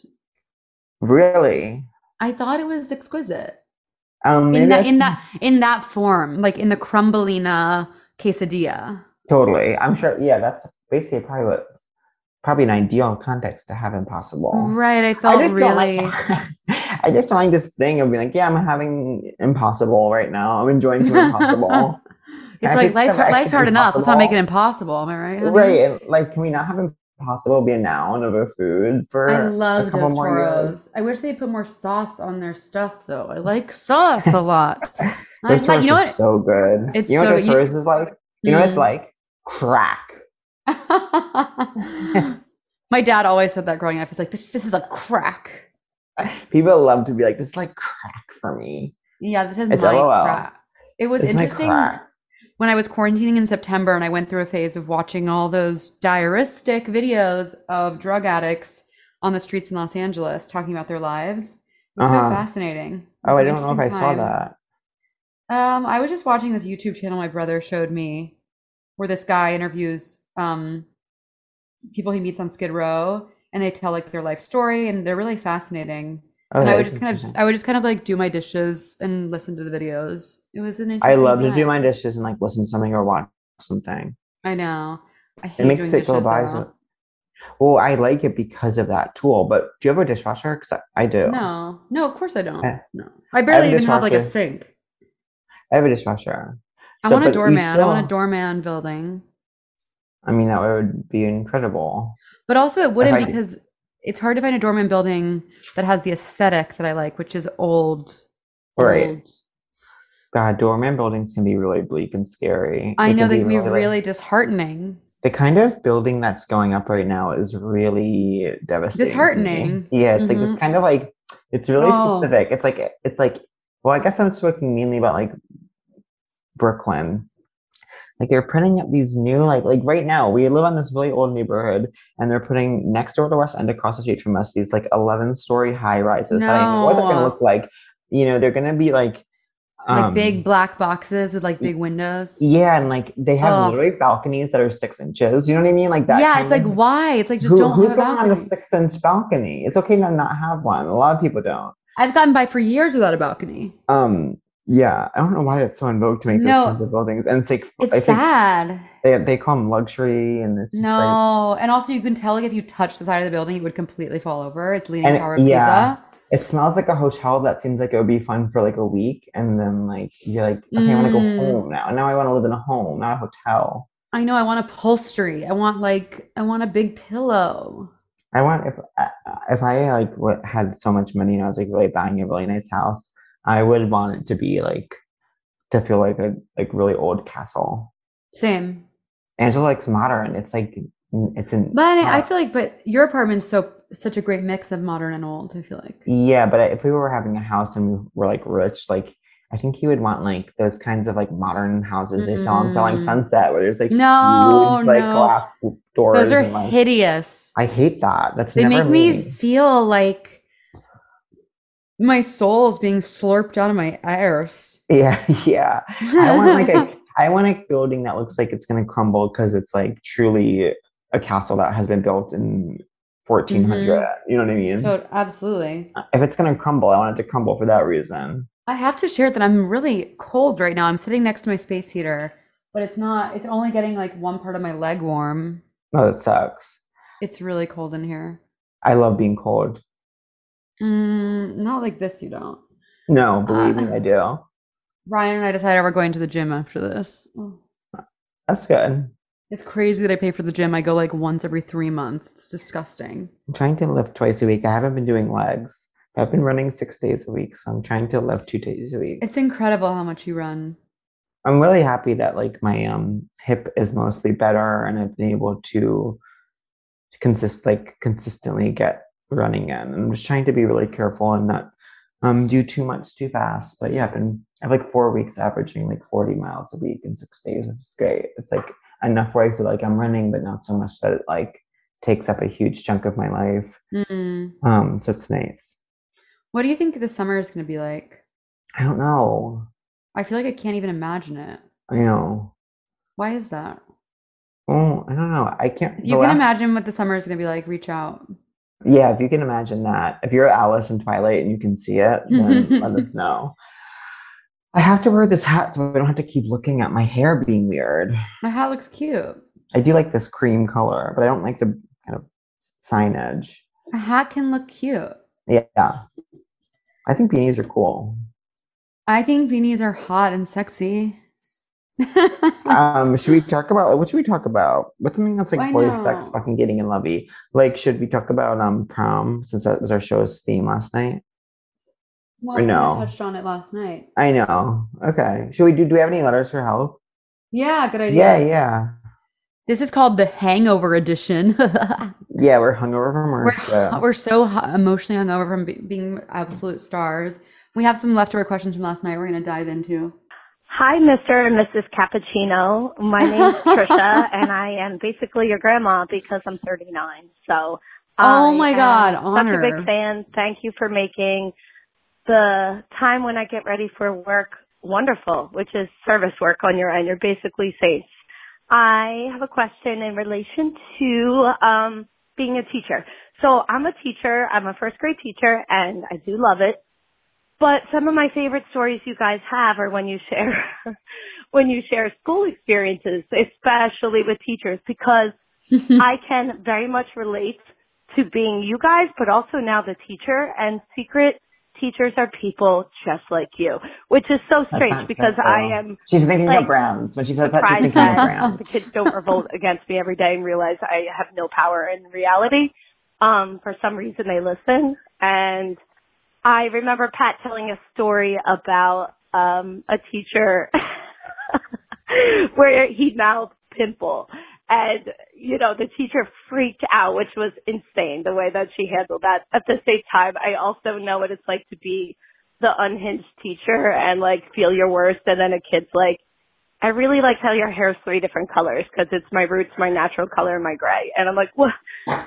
Really? I thought it was exquisite Um, in that in that in that form, like in the crumbelina quesadilla. totally. I'm sure. Yeah, that's basically probably what probably an ideal context to have Impossible. Right. I I felt don't really. like. I just don't like this thing of being like, yeah, I'm having Impossible right now. I'm enjoying some Impossible. it's I like life's, life's extra hard enough. Let's not make it impossible. impossible. Am I right? honey? Right. Like, can we not have impossible be a noun of a food for I a love couple Dos more Toros. years? I wish they put more sauce on their stuff, though. I like sauce a lot. I like, you know what? are so good. It's you know so what good. those You- is like? You know what it's Mm. like? Crack. My dad always said that growing up. He's like, "This, this is a crack." People love to be like, this is like crack for me. Yeah, this is It's my LOL. crack. It was my interesting when I was quarantining in September, and I went through a phase of watching all those diaristic videos of drug addicts on the streets in Los Angeles talking about their lives. It was so Uh-huh. fascinating. It Oh, was I don't know if I interesting saw that. Um, I was just watching this YouTube channel my brother showed me where this guy interviews um people he meets on Skid Row and they tell like their life story and they're really fascinating. Oh, and I would just kind of. I would just kind of like do my dishes and listen to the videos. It was an interesting I love to do my dishes and like listen to something or watch something. I know. I It makes doing it go by. So, well, I like it because of that tool. But do you have a dishwasher? Because I, I do. No, no, of course I don't. Eh. No, I barely a even have like a sink. I have a dishwasher. I So, want a doorman. I want a doorman building. I mean, that would be incredible. But also, it wouldn't I- because it's hard to find a doorman building that has the aesthetic that I like, which is old. Right. old. God, doorman buildings can be really bleak and scary. I know they can be like- really disheartening. the kind of building that's going up right now is really devastating. Disheartening. Yeah, it's like this mm-hmm. kind of like it's really Oh. specific. It's like it's like well, I guess I'm speaking mainly about like Brooklyn. Like they're putting up these new like like right now we live on this really old neighborhood and they're putting next door to us and across the street from us these like 11 story high rises that I know what they're gonna look like. You know, they're gonna be like Like um, big black boxes with like big windows. Yeah, and like they have Ugh. literally balconies that are six inches. You know what I mean? Like that. yeah, it's like of- why? It's like just Who- don't who's have a going on a six inch balcony? It's okay to not have one. A lot of people don't. I've gotten by for years without a balcony. Um, yeah, I don't know why it's so in vogue to make No. those kinds of buildings, and it's like It's I think sad. they they call them luxury, and it's just like, No, and also you can tell like if you touch the side of the building, it would completely fall over. It's Leaning Tower of yeah. Pisa. it smells like a hotel that seems like it would be fun for like a week, and then like you're like, okay, I want to go Mm. home now. Now I want to live in a home, not a hotel. I know. I want upholstery. I want like I want a big pillow. I want if uh, if I like what had so much money and I was like really buying a really nice house, I would want it to be like to feel like a like really old castle. Same. Angela likes modern. It's like it's in. But I, I feel like, but your apartment's so such a great mix of modern and old. I feel like. yeah, but if we were having a house and we were like rich, like I think he would want like those kinds of like modern houses they sell on Selling Mm. Sunset, where there's like No, huge, like no. glass doors. Those are and, like, hideous. I hate that. That's They make me feel like my soul's being slurped out of my arse. Yeah, yeah. I want like a I want a building that looks like it's gonna crumble because it's like truly a castle that has been built in 1400. You know what I mean? Mm-hmm. so absolutely. if it's gonna crumble, I want it to crumble for that reason. I have to share that I'm really cold right now. I'm sitting next to my space heater, but it's not. It's only getting like one part of my leg warm. No, that sucks. It's really cold in here. I love being cold. Mm, not like this, you don't. No, believe me, Uh, I do. Ryan and I decided we're going to the gym after this. Oh. That's good. It's crazy that I pay for the gym. I go like once every three months. It's disgusting. I'm trying to lift twice a week. I haven't been doing legs. I've been running six days a week, so I'm trying to lift two days a week. It's incredible how much you run. I'm really happy that like my um hip is mostly better and I've been able to consist like consistently get running in. I'm just trying to be really careful and not um do too much too fast. But yeah, I've been I have like four weeks averaging like 40 miles a week in six days, which is great. It's like enough where I feel like I'm running, but not so much that it like takes up a huge chunk of my life. Mm. Um, so it's nice. What do you think the summer is going to be like? I don't know. I feel like I can't even imagine it. I know. Why is that? Oh, I don't know. I can't. If you can last- imagine what the summer is going to be like, reach out. Yeah, if you can imagine that. If you're Alice in Twilight and you can see it, then let us know. I have to wear this hat so I don't have to keep looking at my hair being weird. My hat looks cute. I do like this cream color, but I don't like the kind of signage. A hat can look cute. Yeah. I think beanies are cool. I think beanies are hot and sexy. Um, should we talk about what should we talk about? What's something that's like boys, sex, fucking getting in lovey? Like, should we talk about um prom since that was our show's theme last night? well, Or we no? touched on it last night. I know. Okay. Should we do do we have any letters for help? Yeah, good idea. Yeah, yeah. This is called the Hangover Edition. Yeah, we're hungover from our we're, show. we're so emotionally hungover from be- being absolute stars. We have some leftover questions from last night we're going to dive into. Hi, Mr. and Mrs. Cappuccino. My name's Trisha, and I am basically your grandma because I'm 39. So, Oh I my God, Such a big fan. Thank you for making the time when I get ready for work wonderful, which is service work on your end. You're basically saints. I have a question in relation to um, being a teacher. So I'm a teacher. I'm a first grade teacher, and I do love it. But some of my favorite stories you guys have are when you share when you share school experiences, especially with teachers, because I can very much relate to being you guys, but also now the teacher. And secret teachers are people just like you, which is so strange because true. I am She's thinking like, of brands. When she says that, she's thinking of brands. the kids don't revolt against me every day and realize I have no power in reality. Um, for some reason they listen. And I remember Pat telling a story about um a teacher where he mouthed pimple. And, you know, the teacher freaked out, which was insane the way that she handled that. At the same time, I also know what it's like to be the unhinged teacher and like feel your worst and then a kid's like, I really like how your hair's three different colors because it's my roots, my natural color, and my gray. And I'm like, well,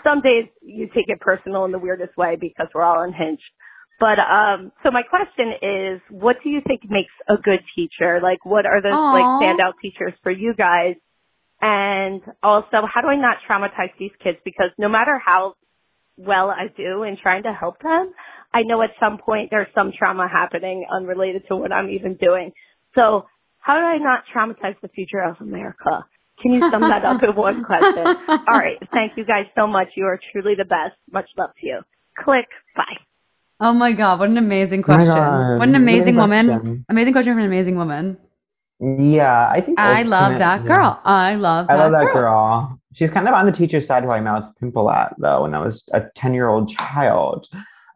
some days you take it personal in the weirdest way because we're all unhinged. But um, so my question is, what do you think makes a good teacher? Like, what are the like standout teachers for you guys? And also, how do I not traumatize these kids? Because no matter how well I do in trying to help them, I know at some point there's some trauma happening unrelated to what I'm even doing. So how do I not traumatize the future of America? Can you sum that up in one question? All right. Thank you guys so much. You are truly the best. Much love to you. Click. Bye. Oh my God, what an amazing Oh question. What an amazing woman. question. Amazing question from an amazing woman. Yeah, I think I love that girl. I love I that love that girl. girl. She's kind of on the teacher's side who I mouthed pimple at though when I was a 10 year old child.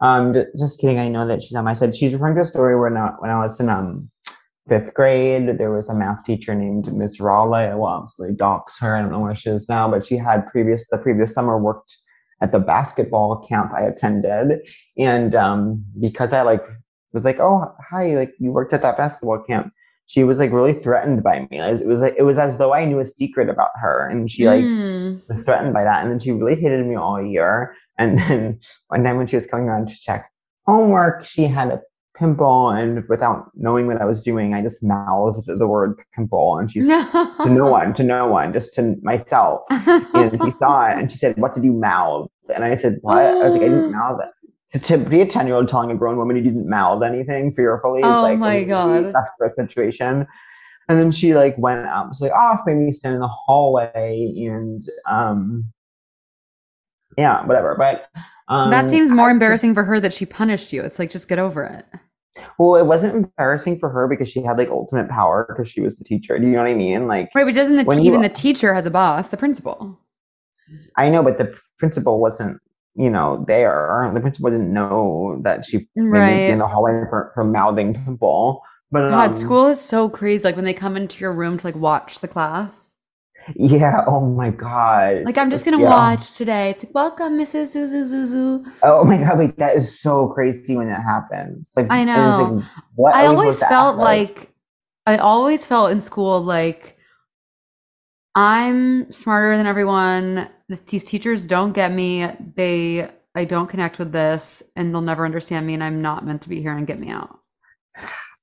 Um, just kidding. I know that she's on my side. She's referring to a story where now, when I was in um fifth grade, there was a math teacher named Miss Raleigh. I will absolutely dox her. I don't know where she is now, but she had previous the previous summer worked at the basketball camp I attended, and um, because I like was like, oh hi, like you worked at that basketball camp. She was like really threatened by me. It was like it was as though I knew a secret about her, and she like Mm. was threatened by that. And then she really hated me all year. And then one time when she was coming around to check homework, she had a pimple, and without knowing what I was doing, I just mouthed the word pimple, and she's to no one, to no one, just to myself. And she saw it, and she said, "What did you mouth?" And I said, "What?" I was like, "I didn't mouth it." So to be a ten-year-old telling a grown woman you didn't mouth anything fearfully is Oh like my God. desperate situation. And then she like went up, was like off, made me stand in the hallway, and um, yeah, whatever. But Um, that seems more I- embarrassing for her that she punished you. It's like just get over it. Well, it wasn't embarrassing for her because she had like ultimate power because she was the teacher. Do you know what I mean? Like, Right, but doesn't the t- you- even the teacher has a boss, the principal? I know, but the principal wasn't, you know, there. The principal didn't know that she Right. in the hallway for, for mouthing people. But God, um, school is so crazy. Like when they come into your room to like watch the class. Yeah. Oh my god. Like I'm just gonna Yeah. watch today. It's like welcome, Mrs. Zuzu Zuzu. Oh my god. Wait, that is so crazy when that happens. It's like I know. like, what I always felt act like I always felt in school like I'm smarter than everyone. These teachers don't get me. They I don't connect with this and they'll never understand me and I'm not meant to be here and get me out.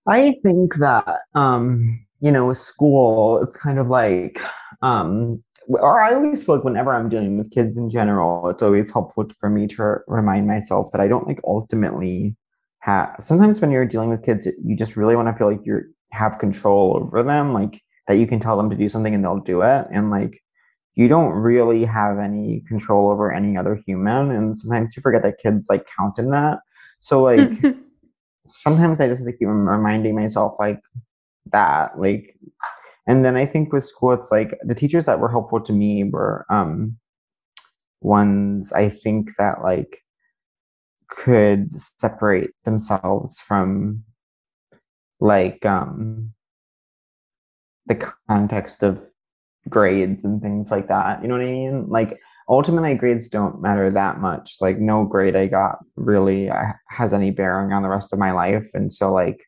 I think that um, you know, with school, it's kind of like um or I always feel like whenever I'm dealing with kids in general, it's always helpful for me to remind myself that I don't like ultimately have sometimes when you're dealing with kids, you just really want to feel like you have control over them, like that you can tell them to do something and they'll do it. And like you don't really have any control over any other human. And sometimes you forget that kids like count in that. So like sometimes I just like keep reminding myself like that, like, and then I think with school, it's like the teachers that were helpful to me were um ones I think that like could separate themselves from like um the context of grades and things like that. You know what I mean? Like ultimately grades don't matter that much. Like no grade I got really uh, has any bearing on the rest of my life and so like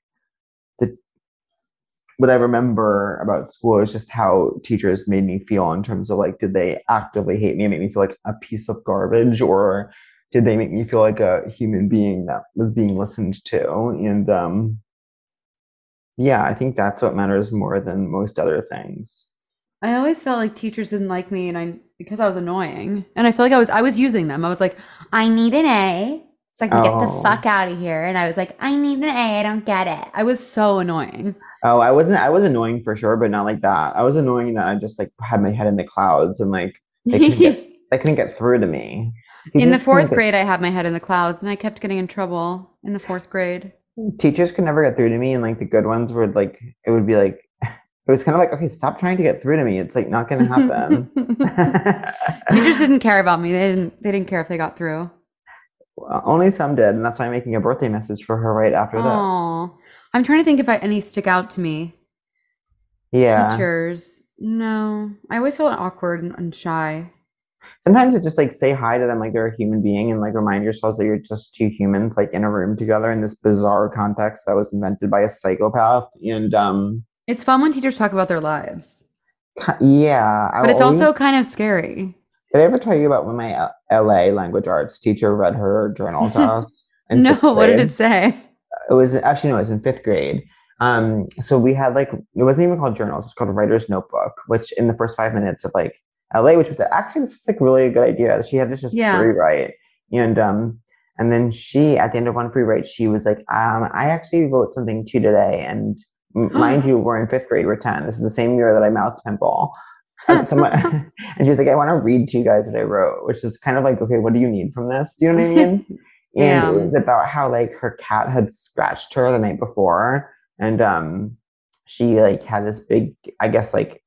what I remember about school is just how teachers made me feel in terms of like did they actively hate me and make me feel like a piece of garbage or did they make me feel like a human being that was being listened to and um yeah i think that's what matters more than most other things I always felt like teachers didn't like me and I because I was annoying. And I feel like I was I was using them. I was like, I need an A so I can get the Oh. fuck out of here. And I was like, I need an A, I don't get it. I was so annoying. Oh i wasn't i was annoying for sure but not like that i was annoying that i just like had my head in the clouds and like they couldn't get, they couldn't get through to me in the fourth get- grade I had my head in the clouds and I kept getting in trouble in the fourth grade. teachers could never get through to me and like the good ones would like it would be like it was kind of like okay stop trying to get through to me it's like not gonna happen Teachers didn't care about me. They didn't they didn't care if they got through. Only some did and that's why i'm making a birthday message for her right after this Oh. I'm trying to think if I, any stick out to me. yeah Teachers. No. I always felt awkward and, and shy. sometimes it's just like say hi to them like they're a human being and like remind yourselves that you're just two humans like in a room together in this bizarre context that was invented by a psychopath and um It's fun when teachers talk about their lives. yeah I But it's always- also kind of scary. Did i ever tell you about when my L- la language arts teacher read her journal to us No, what did it say? it was actually no, it was in fifth grade. Um, so we had like it wasn't even called journals; it's called a writer's notebook. Which in the first five minutes of like LA, which was actually was like really a good idea. She had this just Yeah. free write, and um, and then she at the end of one free write, she was like, um, I actually wrote something too today, and mind you, we're in fifth grade, we're ten. This is the same year that I mouthed pimple. And someone and she was like, I want to read to you guys what I wrote, which is kind of like, okay, what do you need from this? Do you know what I mean? and it was about how like her cat had scratched her the night before, and um, she like had this big, I guess like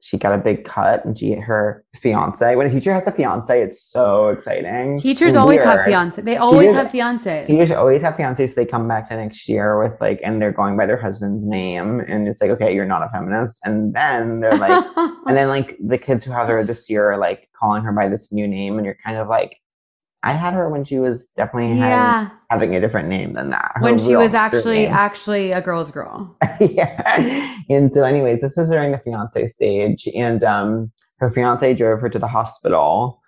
she got a big cut, and she her fiance. When a teacher has a fiance, it's so exciting. Teachers always have fiance. They always Teachers- have fiancés. Teachers always have fiancés. So they come back the next year with like, and they're going by their husband's name, and it's like, okay, you're not a feminist, and then they're like, and then like the kids who have her this year are like calling her by this new name, and you're kind of like, I had her when she was definitely having, yeah. having a different name than that. her When she was actually name. actually a girl's girl. yeah. And so, anyways, this was during the fiance stage, and um, her fiance drove her to the hospital.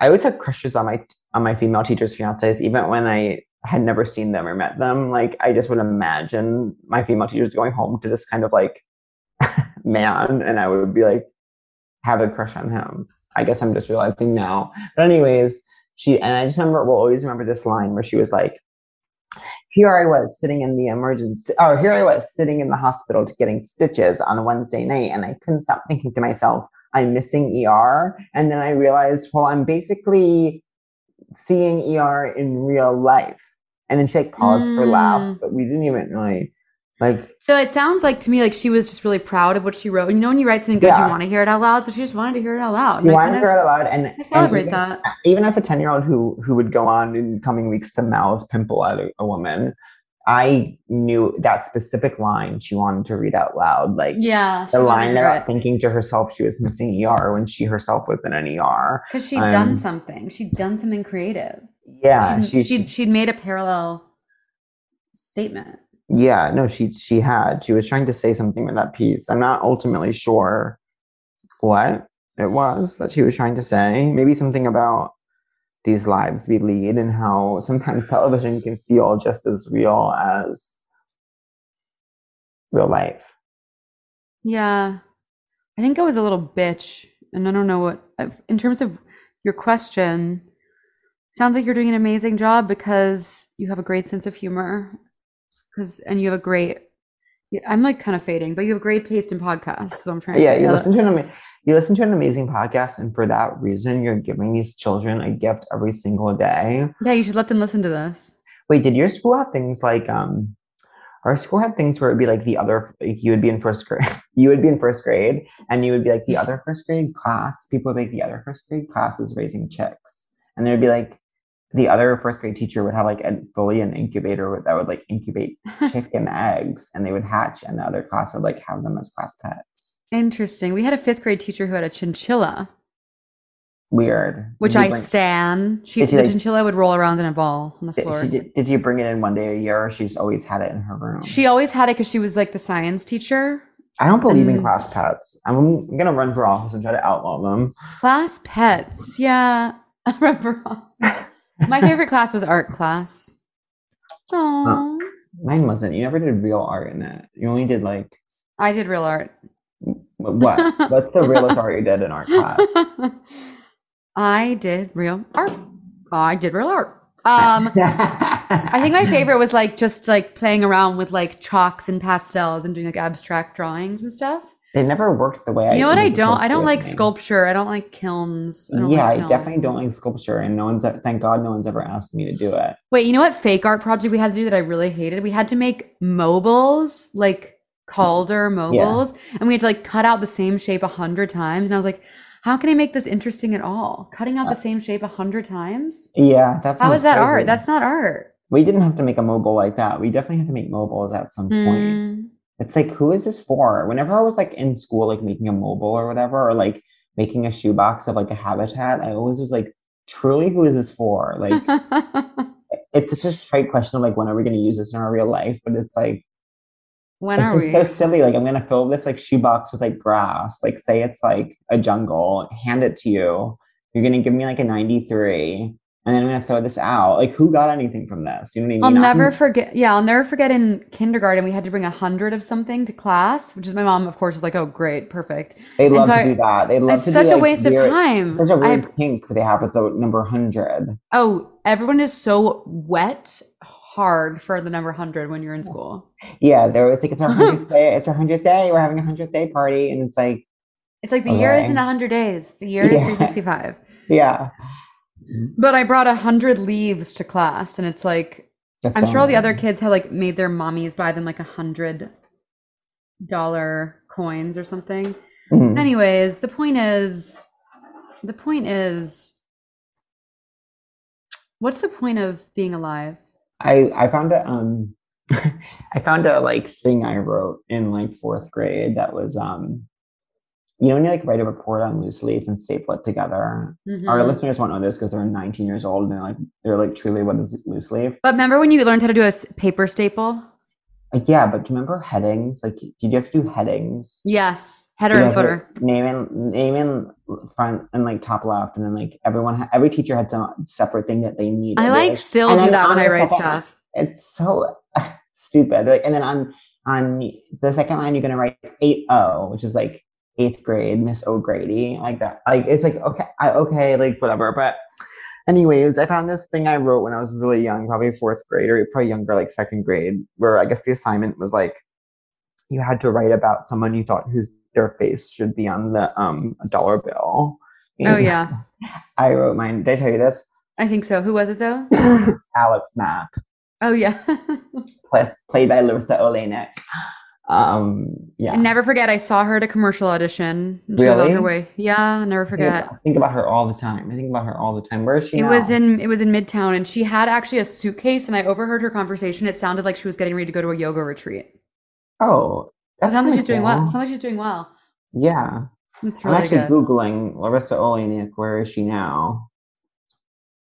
I always had crushes on my on my female teachers' fiancés, even when I had never seen them or met them. Like, I just would imagine my female teachers going home to this kind of like man, and I would be like, have a crush on him. I guess I'm just realizing now. But anyways, she and I just remember, will always remember this line where she was like, here I was sitting in the emergency, or here I was sitting in the hospital to getting stitches on a Wednesday night, and I couldn't stop thinking to myself, I'm missing ER. And then I realized, well, I'm basically seeing ER in real life. And then she like paused for laughs, Mm. but we didn't even really like So it sounds like to me like she was just really proud of what she wrote. You know, when you write something good, Yeah. you want to hear it out loud. So she just wanted to hear it out loud. she And wanted to hear it out loud and I and celebrate even, that. even as a 10 year old who who would go on in coming weeks to mouth pimple at a, a woman, I knew that specific line she wanted to read out loud. Like Yeah, the line about thinking to herself she was missing ER when she herself was in an ER. because she'd done um, something. She'd done something creative. Yeah, she'd, she, she'd she'd made a parallel statement. Yeah, no, she she had. She was trying to say something with that piece. I'm not ultimately sure what it was that she was trying to say. Maybe something about these lives we lead and how sometimes television can feel just as real as real life. Yeah, I think I was a little bitch, and I don't know what. Uh, in terms of your question, sounds like you're doing an amazing job because you have a great sense of humor, because and you have a great. I'm like kind of fading, but you have great taste in podcasts. So I'm trying to Yeah, say you that- listen to an ama- you listen to an amazing podcast, and for that reason, you're giving these children a gift every single day. Yeah, you should let them listen to this. Wait, did your school have things like um our school had things where it'd be like the other like you would be in first grade you would be in first grade and you would be like the other first grade class people would be like the other first grade class is raising chicks and there'd be like the other first grade teacher would have like a fully an incubator that would like incubate chicken eggs and they would hatch and the other class would like have them as class pets Interesting. We had a fifth grade teacher who had a chinchilla, weird which Did I bring- stand. She, Did she, the like- chinchilla would roll around in a ball on the did, floor. she, did, did you bring it in one day a year or she's always had it in her room She always had it because she was like the science teacher. I don't believe in class pets. I'm, gonna run for office and try to outlaw them. Class pets. Yeah. I remember. My favorite class was art class. Oh, Mine wasn't. You never did real art in it. You only did like I did real art. what? What's the realest art you did in art class? I did real art. I did real art. Um, I I think my favorite was like just like playing around with like chalks and pastels and doing like abstract drawings and stuff. It never worked the way I. You know what I don't? I don't like me. sculpture. I don't like kilns. I don't Yeah, like I definitely don't like sculpture, and no one's. Thank God, no one's ever asked me to do it. Wait, you know what fake art project we had to do that I really hated? We had to make mobiles, like Calder mobiles, and we had to like cut out the same shape a hundred times. And I was like, how can I make this interesting at all? Cutting out the Uh, same shape a hundred times? Yeah, that's How is that art? That's not art. We didn't have to make a mobile like that. We definitely had to make mobiles at some point. It's like, who is this for? Whenever I was like in school, like making a mobile or whatever, or like making a shoebox of like a habitat, I always was like, truly, who is this for? Like, it's such a trite question of like, when are we going to use this in our real life? But it's like, when it's are just we? so silly. Like, I'm going to fill this like shoebox with like grass. Like, say it's like a jungle, hand it to you. You're going to give me like a 93. And then I'm going to throw this out. Like, who got anything from this? You know what I mean? I'll I'm- never forget. Yeah, I'll never forget in kindergarten, we had to bring a hundred of something to class, which is my mom, of course, is like, oh, great, perfect. They love so to I- do that. They love It's to such do, a like, waste of time. There's a weird pink they have with the number 100. oh, everyone is so wet hard for the number 100 when you're in school. Yeah, there was like it's our hundredth day. It's our hundredth day. We're having a hundredth day party, and it's like, It's like the year isn't 100 days, the year is Yeah. 365. yeah. But I brought a 100 leaves to class, and it's like, That's I'm sure all the other kids had like made their mommies buy them like a hundred dollar coins or something. Mhm. Anyways, the point is, the point is, what's the point of being alive? I I found a um, I found a like thing I wrote in like fourth grade that was um, you know when you like write a report on loose leaf and staple it together. Our Mhm. listeners won't know this because they're 19 years old and they're like they're like truly what is loose leaf? But remember when you learned how to do a paper staple? Like, yeah, but do you remember headings? Like, did you have to do headings? Yes, header and footer. Name and name and front and like top left, and then like everyone, ha- every teacher had some separate thing that they needed. I like still and do that when I write second- stuff. It's so stupid. Like, and then on on the second line, you're gonna write eight O, which is like eighth grade, Miss O'Grady, like that. Like, it's like okay, I, okay, like whatever. But anyways, I found this thing I wrote when I was really young, probably fourth grade or probably younger, like second grade, where I guess the assignment was like you had to write about someone you thought whose their face should be on the um dollar bill. Oh yeah. I wrote mine. Did I tell you this? I think so. Who was it though? Alex Mack, Oh yeah. plus played by Larisa Oleynik. Um, yeah. And never forget, I saw her at a commercial audition. and She was on her Really? way. Yeah, never I think, forget. I think about her all the time. I think about her all the time. Where is she It now? was in it was in Midtown, and she had actually a suitcase. And I overheard her conversation. It sounded like she was getting ready to go to a yoga retreat. Oh, It that's sounds like she's doing well. It sounds like she's doing well. Yeah. It's I'm actually good. Googling Larisa Oleynik. Where is she now?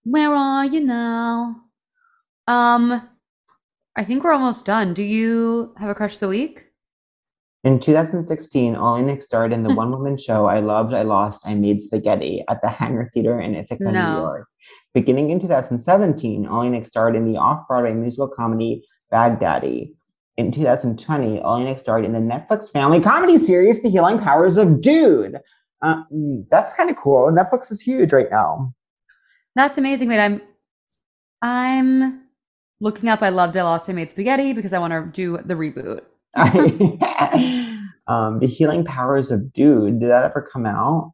Where are you now? Um, I think we're almost done. Do you have a crush of the week? In 2016, Oleynik starred in the one woman show I Loved, I Lost, I Made Spaghetti at the Hangar Theater in Ithaca, New York. Beginning in 2017, Oleynik starred in the off Broadway musical comedy Baghdaddy. In 2020, Oleynik starred in the Netflix family comedy series The Healing Powers of Dude. Uh, mm, that's kind of cool. Netflix is huge right now. That's amazing. Wait, I'm I'm looking up I loved I lost I made spaghetti because I want to do the reboot. um, the Healing Powers of Dude. Did that ever come out?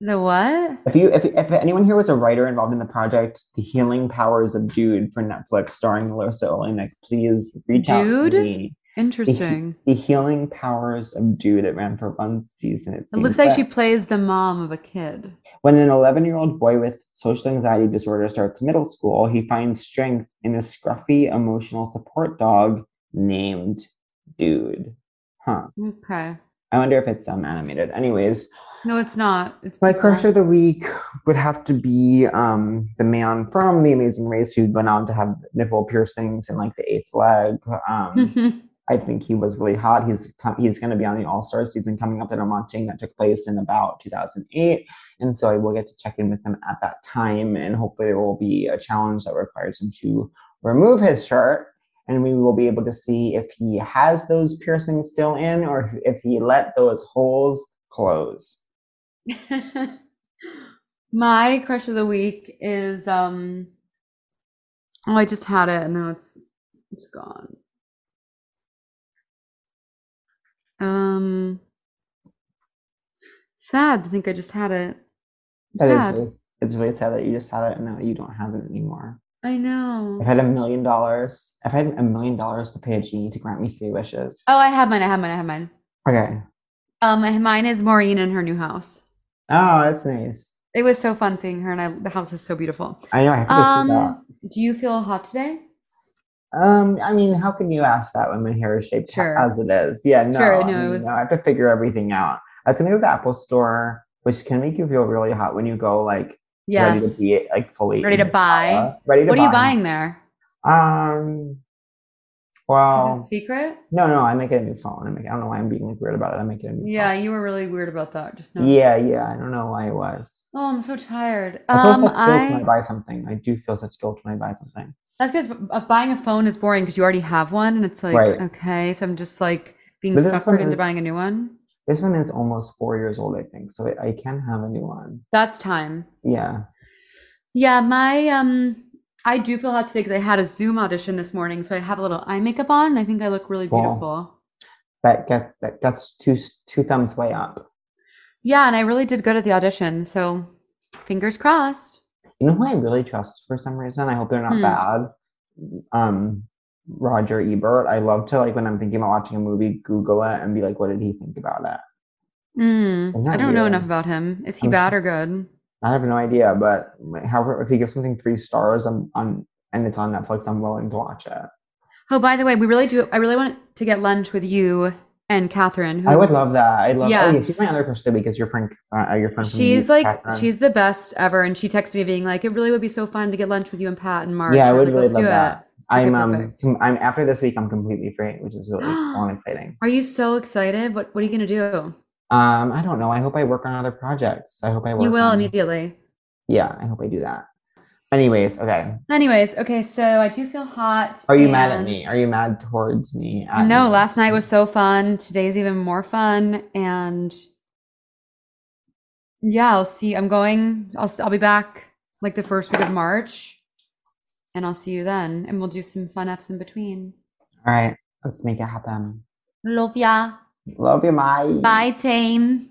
The what? If you, if, if anyone here was a writer involved in the project, The Healing Powers of Dude for Netflix, starring Larisa Oleynik, please reach out Dude? to me. Dude? Interesting. The Healing Powers of Dude. It ran for one season. It, It looks like she plays the mom of a kid. When an 11-year-old boy with social anxiety disorder starts middle school, he finds strength in a scruffy emotional support dog named Dude. Huh. Okay. I wonder if it's um animated. Anyways, No, it's not. It's My crush of the week would have to be um, the man from The Amazing Race who went on to have nipple piercings and like the eighth leg. Um, I think he was really hot. He's he's going to be on the All Star season coming up I'm watching that took place in about 2008, and so I will get to check in with him at that time, and hopefully there will be a challenge that requires him to remove his shirt. And we will be able to see if he has those piercings still in or if he let those holes close. My crush of the week is um oh I just had it and now it's it's gone. Um sad to think I just had it. That Sad. really, it's really sad that you just had it and now you don't have it anymore. I know. I've had a million dollars. I've had a million dollars to pay a genie to grant me three wishes. Oh, I have mine. I have mine. I have mine. Okay. Um, mine is Maureen in her new house. Oh, that's nice. It was so fun seeing her, and I, the house is so beautiful. I know I have to go see that. Um, do you feel hot today? Um, I mean, how can you ask that when my hair is shaped Sure. as it is? Yeah, no, Sure, I, no, it mean, was- no, I have to figure everything out. I was gonna go to the Apple store, which can make you feel really hot when you go like ready to Yes. be like fully Ready to buy. Ready to What are you buying there? Um, Is well, it a secret? no, no, I make it a new phone. I make. I don't know why I'm being like weird about it. I make it a new phone. Yeah, phone. you were really weird about that just now. Yeah, yeah. I don't know why it was. Oh, I'm so tired. I feel Um, such guilt when I I buy something. I do feel such guilt when I buy something. That's because buying a phone is boring because you already have one, and it's like Right. okay, so I'm just like being But suckered into is- buying a new one. This one is almost four years old, I think, so I I can have a new one. That's time. Yeah. Yeah, my um, I do feel hot today because I had a Zoom audition this morning, so I have a little eye makeup on, and I think I look really Cool. beautiful. That gets that that's two two thumbs way up. Yeah, and I really did good at the audition, so fingers crossed. You know who I really trust for some reason? I hope they're not Hmm. bad. Um, Roger Ebert. I love to like when I'm thinking about watching a movie, Google it and be like, what did he think about it? Mm, I don't know enough about him. Is he I'm bad or good? I have no idea, but however, if he gives something three stars, I'm on and it's on Netflix, I'm willing to watch it. Oh, by the way, we really do. I really want to get lunch with you and Catherine. I would love that. I love. Yeah. Oh, yeah, she's my other of the week. Is your friend? Uh, your friend? From She's like, Catherine. she's the best ever. And she texted me being like, it really would be so fun to get lunch with you and Pat and March. Yeah, I would like, really Let's love do that. It. I'm Okay, um, I'm after this week. I'm completely free, which is really and exciting. Are you so excited? What What are you gonna do? Um, I don't know. I hope I work on other projects. I hope I work. You will on- immediately. Yeah, I hope I do that. Anyways, okay. Anyways, okay. So I do feel hot. Are you mad at me? Are you mad towards me? No, me? last night was so fun. Today's even more fun, and yeah, I'll see. I'm going. I'll I'll be back like the first week of March, and I'll see you then, and we'll do some fun ups in between. All right, let's make it happen. Love ya. Love you, bye. Bye, team.